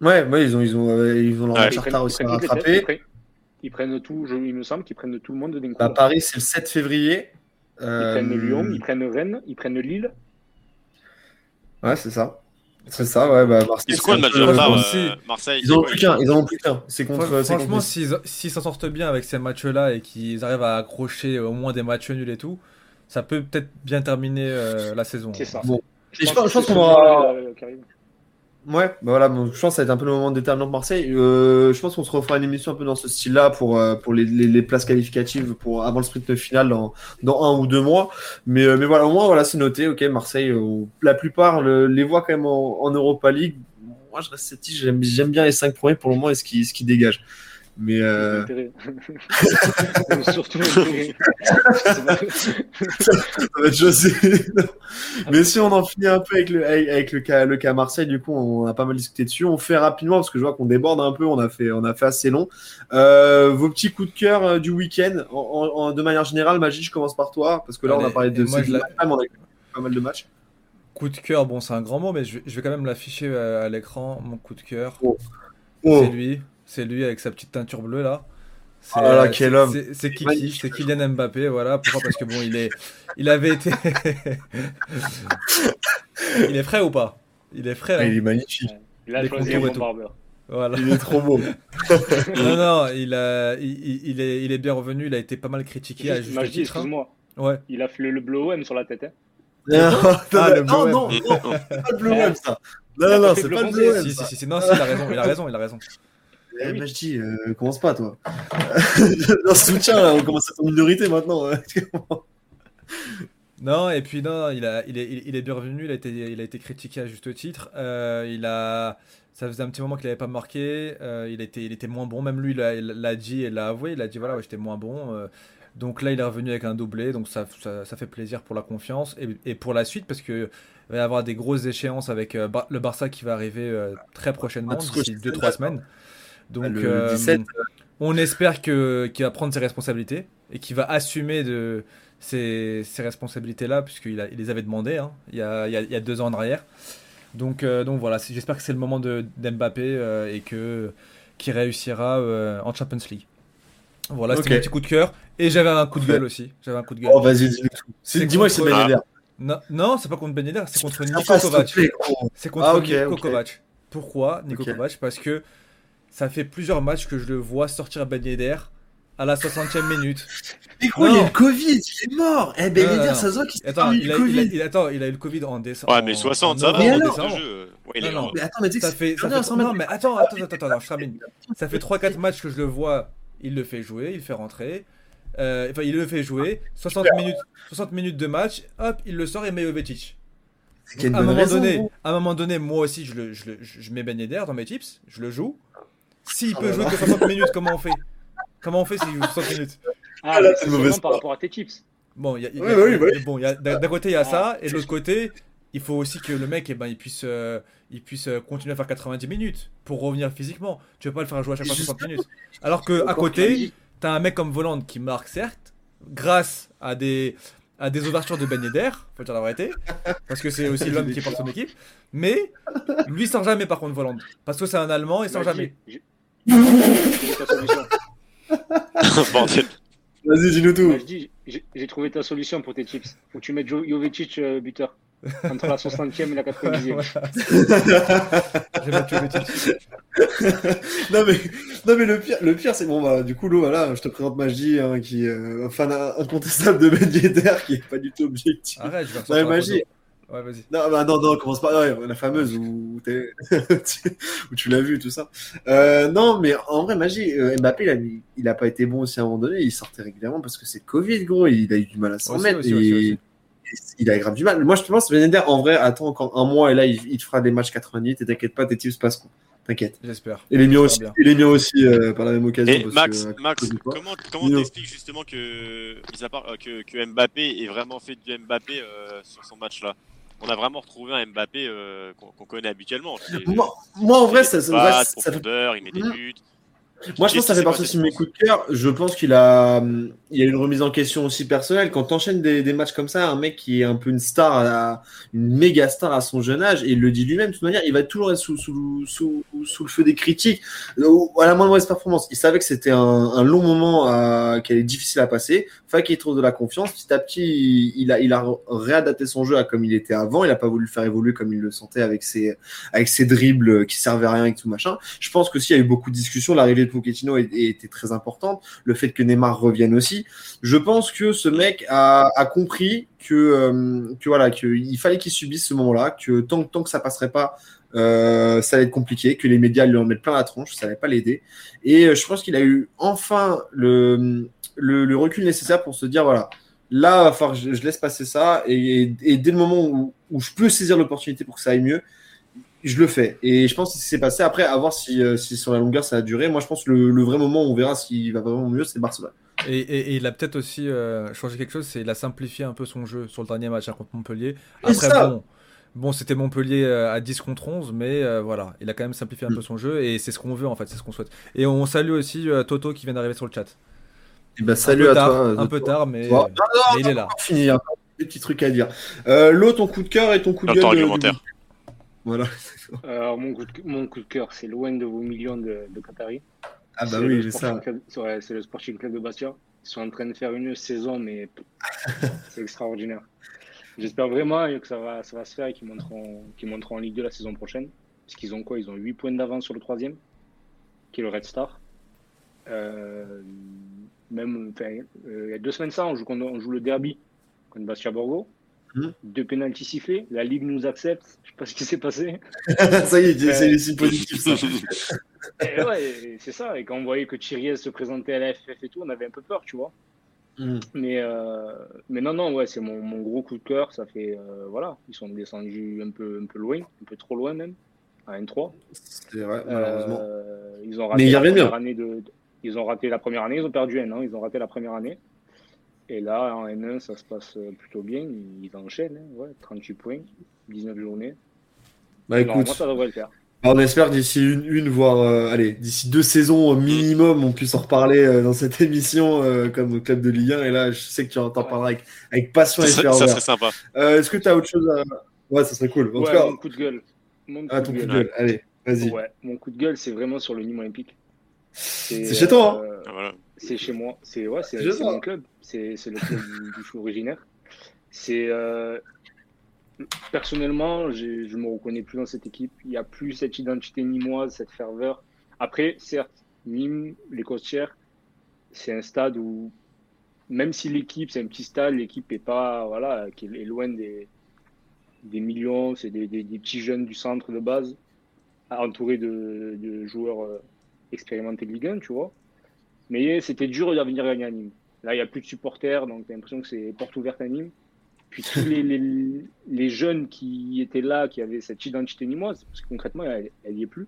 Ouais, ouais, ils ont, ils ont, euh, ils ont leur Ouais. retard ils aussi à têtes, ils rattraper. prennent, ils prennent tout, je- il me semble qu'ils prennent tout le monde d'un coup. Bah. Paris, c'est le 7 février. Ils Euh, prennent Lyon, ils prennent Rennes, ils prennent Lille. Ouais, c'est ça. C'est ça, ouais. Bah, Marseille, Ils quoi le match de retard euh, si. Marseille Ils c'est en ont plus qu'un, ils en ont plus qu'un. C'est contre. Franchement, s'ils s'en sortent bien avec ces matchs-là et qu'ils arrivent à accrocher au moins des matchs nuls et tout, ça peut peut-être bien terminer euh, la saison. C'est ça. Bon. Je pense qu'on aura-. Ouais, bah voilà, bon, je pense que ça va être un peu le moment déterminant de Marseille. Euh, je pense qu'on se refera une émission un peu dans ce style-là pour, euh, pour les, les, les places qualificatives pour, avant le sprint final dans, dans un ou deux mois. Mais, euh, mais voilà, au moins, voilà, c'est noté. Ok, Marseille, euh, la plupart le- les voit quand même en, en Europa League. Moi, je reste sceptique. J'aime, bien les cinq premiers pour le moment et ce qui, ce qui dégage. Mais euh, Intérêt. Surtout intérêt. ça va être José. Mais si on en finit un peu avec le, avec le cas, le cas Marseille, du coup, on a pas mal discuté dessus. On fait rapidement parce que je vois qu'on déborde un peu. On a fait, on a fait assez long. Euh, vos petits coups de cœur euh, du week-end, en, en- en- de manière générale, Magie, je commence par toi parce que là, on a parlé de moi, la- mais on a eu pas mal de matchs. Coup de cœur, bon, c'est un grand mot, mais je vais, je vais quand même l'afficher à l'écran. Mon coup de cœur, Oh. c'est lui. C'est lui avec sa petite teinture bleue là. C'est, Oh là, euh, quel c'est- homme. C'est c'est Kiki, Magnifique. c'est Kylian Mbappé, voilà. Pourquoi Parce que bon, il est, il avait été, il est frais ou pas? Il est frais. Ah, hein il est magnifique. Il a Les choisi tout. barbeur. Voilà. Il est trop beau. Non, non, il, a, il, est, il est bien revenu. Il a été pas mal critiqué à Juste, titre. hein. excuse-moi. Ouais. Il a fait le, le bleu OM sur la tête. Hein. non, Ah, le non, bleu non, M. non, c'est pas le bleu web ça. Non, non, non, c'est pas le bleu web. Si, si, ça. si, si. Non, si, il a raison. Il a raison. Il a raison. Eh, Majdi, euh, commence pas, toi. non, soutien, là, on commence à être en minorité maintenant. Non, et puis non, il, a, il, est, il est bien revenu, il a été, il a été critiqué à juste titre. Euh, il a, ça faisait un petit moment qu'il n'avait pas marqué, euh, il, était, il était moins bon, même lui il l'a- dit et l'a avoué, il a dit voilà, ouais, j'étais moins bon. donc là, il est revenu avec un doublé, donc ça, ça, ça fait plaisir pour la confiance et, et pour la suite, parce qu'il va y avoir des grosses échéances avec le Barça qui va arriver très prochainement, Ah, tout ce que d'ici je 2-3 semaines. Donc, le euh, 17. on espère que qu'il va prendre ses responsabilités et qu'il va assumer de ces, ces responsabilités-là, puisqu'il il les avait demandées hein, il, y a, il, y a, il y a deux ans en arrière. Donc, euh, donc voilà, j'espère que c'est le moment d'Mbappé euh, et que qu'il réussira euh, en Champions League. Voilà, c'était Ok. mon petit coup de cœur. Et j'avais un coup de gueule aussi. J'avais un coup de gueule. Oh, vas-y, Dis-moi que c'est contre- Ben Yedder. Non, non c'est pas contre Ben Yedder, c'est contre te Kovac. C'est contre Ah, ok, Nico ok. Kovac. Pourquoi Nico Ok. Kovac? Parce que ça fait plusieurs matchs que je le vois sortir Ben Yedder à la 60e minute. Mais gros, il y a Non. le Covid, il est mort. Eh, Ben Non, non, Yedder, non. ça se voit qu'il s'est Attends, eu il le a, il, a, Covid. il a- attends, il a eu le Covid en décembre. Ouais, mais en- 60, en ça va, Mais en alors jeu. Ouais, il Non, non. Mais attends, mais tu sais que Ça fait, ça Non, fait- non, non, mais attends, attends, attends, attends, attends, je termine. Ça fait 3-4 matchs que je le vois, il le fait jouer, il le fait rentrer. Euh, enfin, il le fait jouer. 60 minutes, 60 minutes de match, hop, il le sort et met Jovetic. À un moment raison, donné, à un moment donné, moi aussi, je, le, je, le- je mets Ben Yedder dans mes tips, je le joue. S'il Oh peut là jouer là. que 60 minutes, comment on fait? Comment on fait s'il joue 60 minutes? Ah, là, mais c'est c'est une seulement mauvaise par rapport à tes tips. Bon, y a, y a- Ouais, ouais, ouais. bon, d'un côté, il y a Ah, ça, et de l'autre côté, il faut aussi que le mec, eh ben, il puisse, euh, il puisse euh, continuer à faire 90 minutes pour revenir physiquement. Tu veux pas le faire jouer à chaque fois 60 minutes. Alors que à côté, t'as un mec comme Voland qui marque, certes, grâce à des, à des ouvertures de Ben Yedder, faut dire la vérité, parce que c'est aussi l'homme qui porte son équipe, mais lui sort jamais par contre Voland, parce que c'est un Allemand, il sort jamais. J'ai- j'ai trouvé ta solution. Bordel. Vas-y, dis-nous tout. Majdi, j'ai j'ai trouvé ta solution pour tes chips. Faut que tu mettes Jo- Jovetic euh, buteur. Entre la 60e et la 90e. J'ai battu le titre. non mais non mais le pire le pire c'est bon bah du coup voilà je te présente Magie hein, qui est euh, un fan incontestable de Ben Yedder qui est pas du tout objectif. Arrête, je vais Ouais, Magie. Ouais, vas-y. Non bah non non commence pas ouais, la fameuse où tu l'as vu tout ça. Euh, non mais en vrai Magie euh, Mbappé il a, il a pas été bon aussi à un moment donné il sortait régulièrement parce que c'est le Covid gros il a eu du mal à s'en mettre aussi, et, aussi, aussi. et il a grave du mal. Moi je pense Ben Yedder en vrai attends encore un mois et là il, il te fera des matchs 90 et t'inquiète pas tes tips passeront. T'inquiète. J'espère. Et les miens aussi, et les miens aussi euh, par la même occasion. Et parce Max, que, Max, comment, t'expliques justement que, mis à part, euh, que, que Mbappé ait vraiment fait du Mbappé euh, sur son match-là? On a vraiment retrouvé un Mbappé euh, qu'on connaît habituellement. moi, moi, en vrai, ça, ça, ça fait- profondeur, il met des Mhm. buts. Moi, je pense que ça fait partie aussi de mes coups de cœur. Je pense qu'il a, il y a une remise en question aussi personnelle. Quand tu enchaînes des, des, matchs comme ça, un mec qui est un peu une star, à, une méga star à son jeune âge, et il le dit lui-même, de toute manière, il va toujours être sous, sous, sous, sous le feu des critiques, à la moindre mauvaise performance. Il savait que c'était un, un, long moment à, qui allait difficile à passer. Fallait qu'il trouve de la confiance. Petit à petit, il a, il a réadapté son jeu à comme il était avant. Il a pas voulu le faire évoluer comme il le sentait avec ses, avec ses dribbles qui servaient à rien et tout machin. Je pense que s'il y a eu beaucoup de discussions, l'arrivée de Pochettino était très importante. Le fait que Neymar revienne aussi. Je pense que ce mec a, compris que, euh, voilà, qu'il fallait qu'il subisse ce moment-là, que tant, tant que ça passerait pas, euh, ça allait être compliqué, que les médias lui en mettent plein la tronche, ça n'allait pas l'aider. Et euh, je pense qu'il a eu enfin le, recul nécessaire pour se dire voilà, là, je, laisse passer ça, et, dès le moment où je peux saisir l'opportunité pour que ça aille mieux, je le fais. Et je pense que c'est passé. Après, à voir si, euh, si, sur la longueur ça a duré. Moi, je pense que le, le vrai moment où on verra s'il va vraiment mieux, c'est Barcelone. Et, et, et, il a peut-être aussi euh, changé quelque chose, c'est il a simplifié un peu son jeu sur le dernier match contre Montpellier. Après, bon, bon c'était Montpellier euh, à 10 contre 11, mais euh, voilà, il a quand même simplifié un mm. peu son jeu et c'est ce qu'on veut en fait, c'est ce qu'on souhaite. Et on salue aussi Toto qui vient d'arriver sur le chat. Et bah, salut à tard, toi. Un peu tard, mais, bon, non, non, mais il est là. Fini, hein. des petits trucs à dire. L'autre, ton coup de cœur et ton coup de gueule. argumentaire. Voilà. Alors, mon coup de, mon coup de cœur, c'est loin de vos millions de, de Qataris. Ah bah oui, c'est ça. Ouais, c'est le Sporting Club de Bastia. Ils sont en train de faire une saison, mais c'est extraordinaire. J'espère vraiment que ça va, ça va se faire et qu'ils monteront, qu'ils monteront en Ligue 2 la saison prochaine. Parce qu'ils ont quoi? Ils ont 8 points d'avance sur le troisième, qui est le Red Star. Euh, même, euh, il y a deux semaines ça, on joue, on joue le derby contre Bastia Borgo. Mmh. Deux pénalties sifflés. La Ligue nous accepte. Je sais pas ce qui s'est passé. ça y est, c'est les positif. Ça. et ouais, c'est ça. Et quand on voyait que Thierry se présentait à la FF et tout, on avait un peu peur, tu vois. Mmh. Mais, euh, mais non, non, ouais, c'est mon, mon, gros coup de cœur. Ça fait, euh, voilà, ils sont descendus un peu, un peu loin, un peu trop loin même, à N3. C'est vrai, malheureusement. Euh, ils ont raté mais la première année de, ils ont raté la première année, ils ont perdu un an, ils ont raté la première année. Et là, en N1, ça se passe plutôt bien. Ils enchaînent, hein, ouais, 38 points, 19 journées. Bah écoute, ça devrait le faire. On espère d'ici une, une, voire euh, allez, d'ici deux saisons minimum, on puisse en reparler euh, dans cette émission euh, comme club de Ligue 1. Et là, je sais que tu en parleras avec, avec passion ça et serait, ça serait sympa. Est-ce que tu as autre chose à. Ouais, ça serait cool. En ouais, tout cas, mon coup de gueule. Mon ah, ton coup de gueule, allez, vas-y. Ouais, mon coup de gueule, c'est vraiment sur le Nîmes Olympique. C'est chez toi, hein ah, voilà. C'est chez moi. C'est ouais, c'est mon club. C'est le club du, du chou originaire. C'est euh, personnellement, je me reconnais plus dans cette équipe. Il n'y a plus cette identité nimoise, cette ferveur. Après, certes, Nîmes, les Costières, c'est un stade où, même si l'équipe, c'est un petit stade, l'équipe est pas, voilà, qui est loin des, des millions, c'est des, des, des, petits jeunes du centre de base, entourés de, de joueurs euh, expérimentés de Ligue 1, tu vois. Mais c'était dur de venir gagner à Nîmes. Là, il n'y a plus de supporters, donc tu as l'impression que c'est porte ouverte à Nîmes. Puis tous les, les, les, jeunes qui étaient là, qui avaient cette identité nîmoise, parce que concrètement, elle n'y est plus,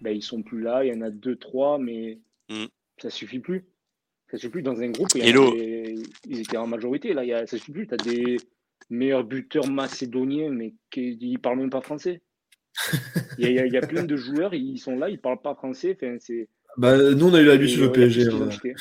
ben, ils sont plus là. Il y en a deux, trois, mais mm. ça suffit plus. Ça suffit plus dans un groupe. Ils étaient en majorité. Là, il y a, ça suffit plus. Tu as des meilleurs buteurs macédoniens, mais qui ne parlent même pas français. Il y, a, il y a plein de joueurs, ils sont là, ils ne parlent pas français. Enfin, c'est bah, nous, on a eu l'habitude au PSG. Ouais.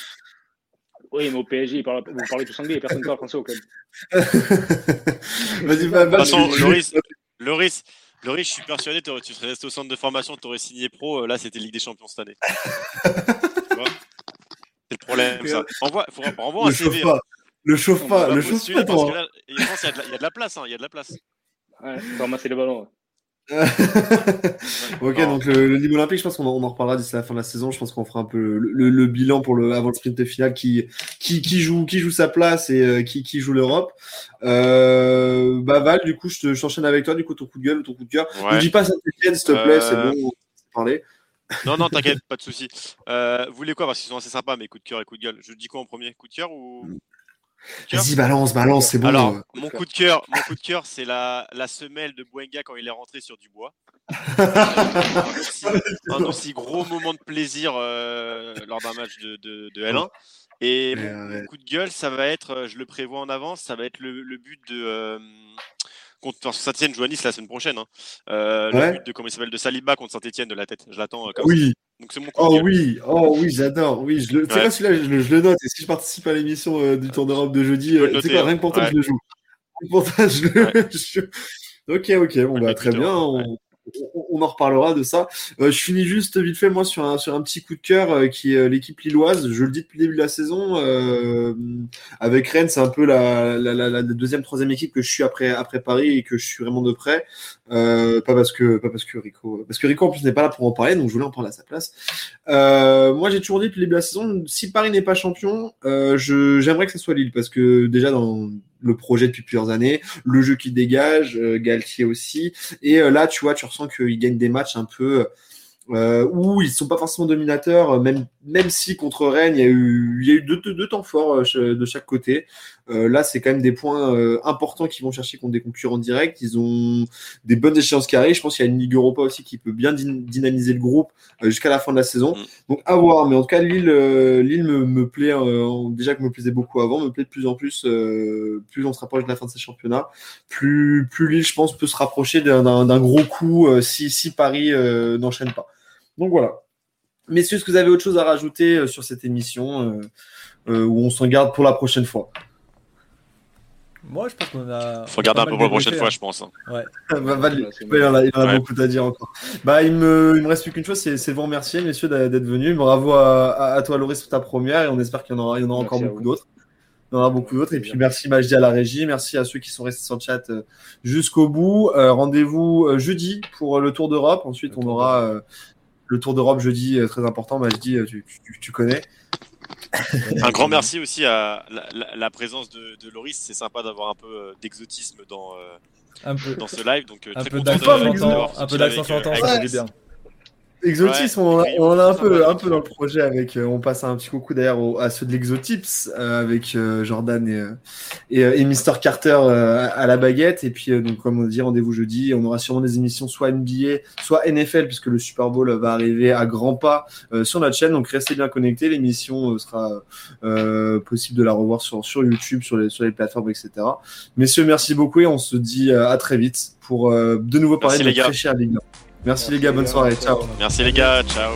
Oui, mais au PSG, ils parlent, vous parlez tous anglais et personne ne parle français au club. Vas-y, De toute façon, Loris, Loris, Loris, je suis persuadé, tu serais resté au centre de formation, tu aurais signé pro. Là, c'était Ligue des Champions cette année. C'est le problème, ça. Envoie, faut, envoie un le CV. Chauffe pas. Le chauffe pas. Le chauffe pas, parce que là, il y a de la place. Hein, il y a de la place. Ouais, faut ramasser les ballons. ok, non. donc le, le, niveau olympique, je pense qu'on en, reparlera d'ici la fin de la saison. Je pense qu'on fera un peu le, le, le, bilan pour le avant le sprint final qui qui, qui joue qui joue sa place et euh, qui, qui joue l'Europe. Euh, bah Val, du coup, je t'enchaîne avec toi. Du coup, ton coup de gueule, ton coup de cœur. Ouais. Ne dis pas Saint-Etienne, s'il te plaît, c'est bon. On parler. Non, non, t'inquiète, pas de souci. Euh, vous voulez quoi? Parce qu'ils sont assez sympas, mes coups de cœur et coups de gueule. Je dis quoi en premier? Coup de cœur ou? Vas-y, balance, balance, c'est bon. Alors, mon coup de cœur, mon coup de cœur, c'est la, la semelle de Boenga quand il est rentré sur du bois. un, aussi, un, aussi, gros moment de plaisir euh, lors d'un match de, de, de, L1. Et mon ouais. coup de gueule, ça va être, je le prévois en avance, ça va être le, le but de. Euh, contre Saint-Etienne joue à Nice la semaine prochaine. Hein. Euh, le but de comment il s'appelle de Saliba contre Saint-Etienne de la tête. Je l'attends euh. Oui, Donc c'est mon coup oh oui, oh oui, j'adore. Oui, je le... Ouais. celui-là, je, le- je le note. Et si je participe à l'émission euh, du Tour d'Europe de jeudi, le euh, quoi, hein. rien que pour toi, je le joue. Rien que Pour toi, je le. je- Ok, ok, bon, bah, très bien. On... on- en reparlera de ça. Euh, je finis juste vite fait, moi, sur un, sur un petit coup de cœur euh, qui est euh, l'équipe lilloise. Je le dis depuis le début de la saison. avec Rennes, c'est un peu la, deuxième, troisième équipe que je suis après, après Paris et que je suis vraiment de près. Pas parce que pas parce que Rico parce que Rico en plus n'est pas là pour en parler donc je voulais en parler à sa place. Moi j'ai toujours dit depuis le début de la saison si Paris n'est pas champion j'aimerais que ce soit Lille parce que déjà dans le projet depuis plusieurs années le jeu qui dégage euh, Galtier aussi. Et euh, là tu vois tu ressens qu'ils gagnent des matchs un peu euh, où ils sont pas forcément dominateurs, euh, même même si contre Rennes il y a eu il y a eu deux, deux, deux temps forts euh, de chaque côté. Euh, là c'est quand même des points euh, importants qu'ils vont chercher contre des concurrents directs. Ils ont des bonnes échéances qui arrivent. Je pense qu'il y a une Ligue Europa aussi qui peut bien dyn- dynamiser le groupe euh, jusqu'à la fin de la saison. Mm. Donc à voir. Mais en tout cas Lille Lille me, me plaît déjà que me plaisait beaucoup avant, me plaît de plus en plus. plus on se rapproche de la fin de ces championnats, plus plus Lille je pense peut se rapprocher d'un- gros coup si si Paris n'enchaîne pas. Donc voilà. Messieurs, est-ce que vous avez autre chose à rajouter euh, sur cette émission euh, euh, où on s'en garde pour la prochaine fois? Moi, je pense qu'on a. Faut regarder un peu pour la prochaine débriefé, fois, hein. je pense. hein. Bah, Ouais, il y en a, il y en a Ouais. beaucoup à dire encore. Bah, il me, il me reste plus qu'une chose, c'est vous remercier, messieurs, d'être venus. Bravo à, à, à toi, Loris, pour ta première, et on espère qu'il y en aura, il y en aura Merci encore beaucoup d'autres. Il y en aura beaucoup d'autres. Et puis, merci Majdi à la régie. Merci à ceux qui sont restés sur le chat jusqu'au bout. Euh, Rendez-vous jeudi pour le Tour d'Europe. Ensuite, Le on aura euh, le Tour d'Europe jeudi, euh, très important. Majdi, euh, tu, tu, tu connais. Un grand merci aussi à la, la- la présence de, de Loris. C'est sympa d'avoir un peu euh, d'exotisme dans, euh, dans ce live. Donc, euh, Un très peu d'accent un peu d'accent euh, bien. Exotisme, Ouais, on, en a, on en a un peu, un peu dans le projet avec. euh, on passe un petit coucou d'ailleurs à ceux de l'Exotips euh, avec euh, Jordan et, euh, et, euh, et Mister Carter euh, à la baguette. Et puis, euh, donc, comme on dit, rendez-vous jeudi. On aura sûrement des émissions soit NBA, soit NFL, puisque le Super Bowl va arriver à grands pas euh, sur notre chaîne. Donc, restez bien connectés. L'émission euh, sera euh, possible de la revoir sur, sur YouTube, sur les, sur les plateformes, etc. Messieurs, merci beaucoup et on se dit euh, à très vite pour euh, de nouveau parler Merci, de notre très chère Ligue. Merci, les gars, bonne soirée. Ciao. Merci les gars. Ciao.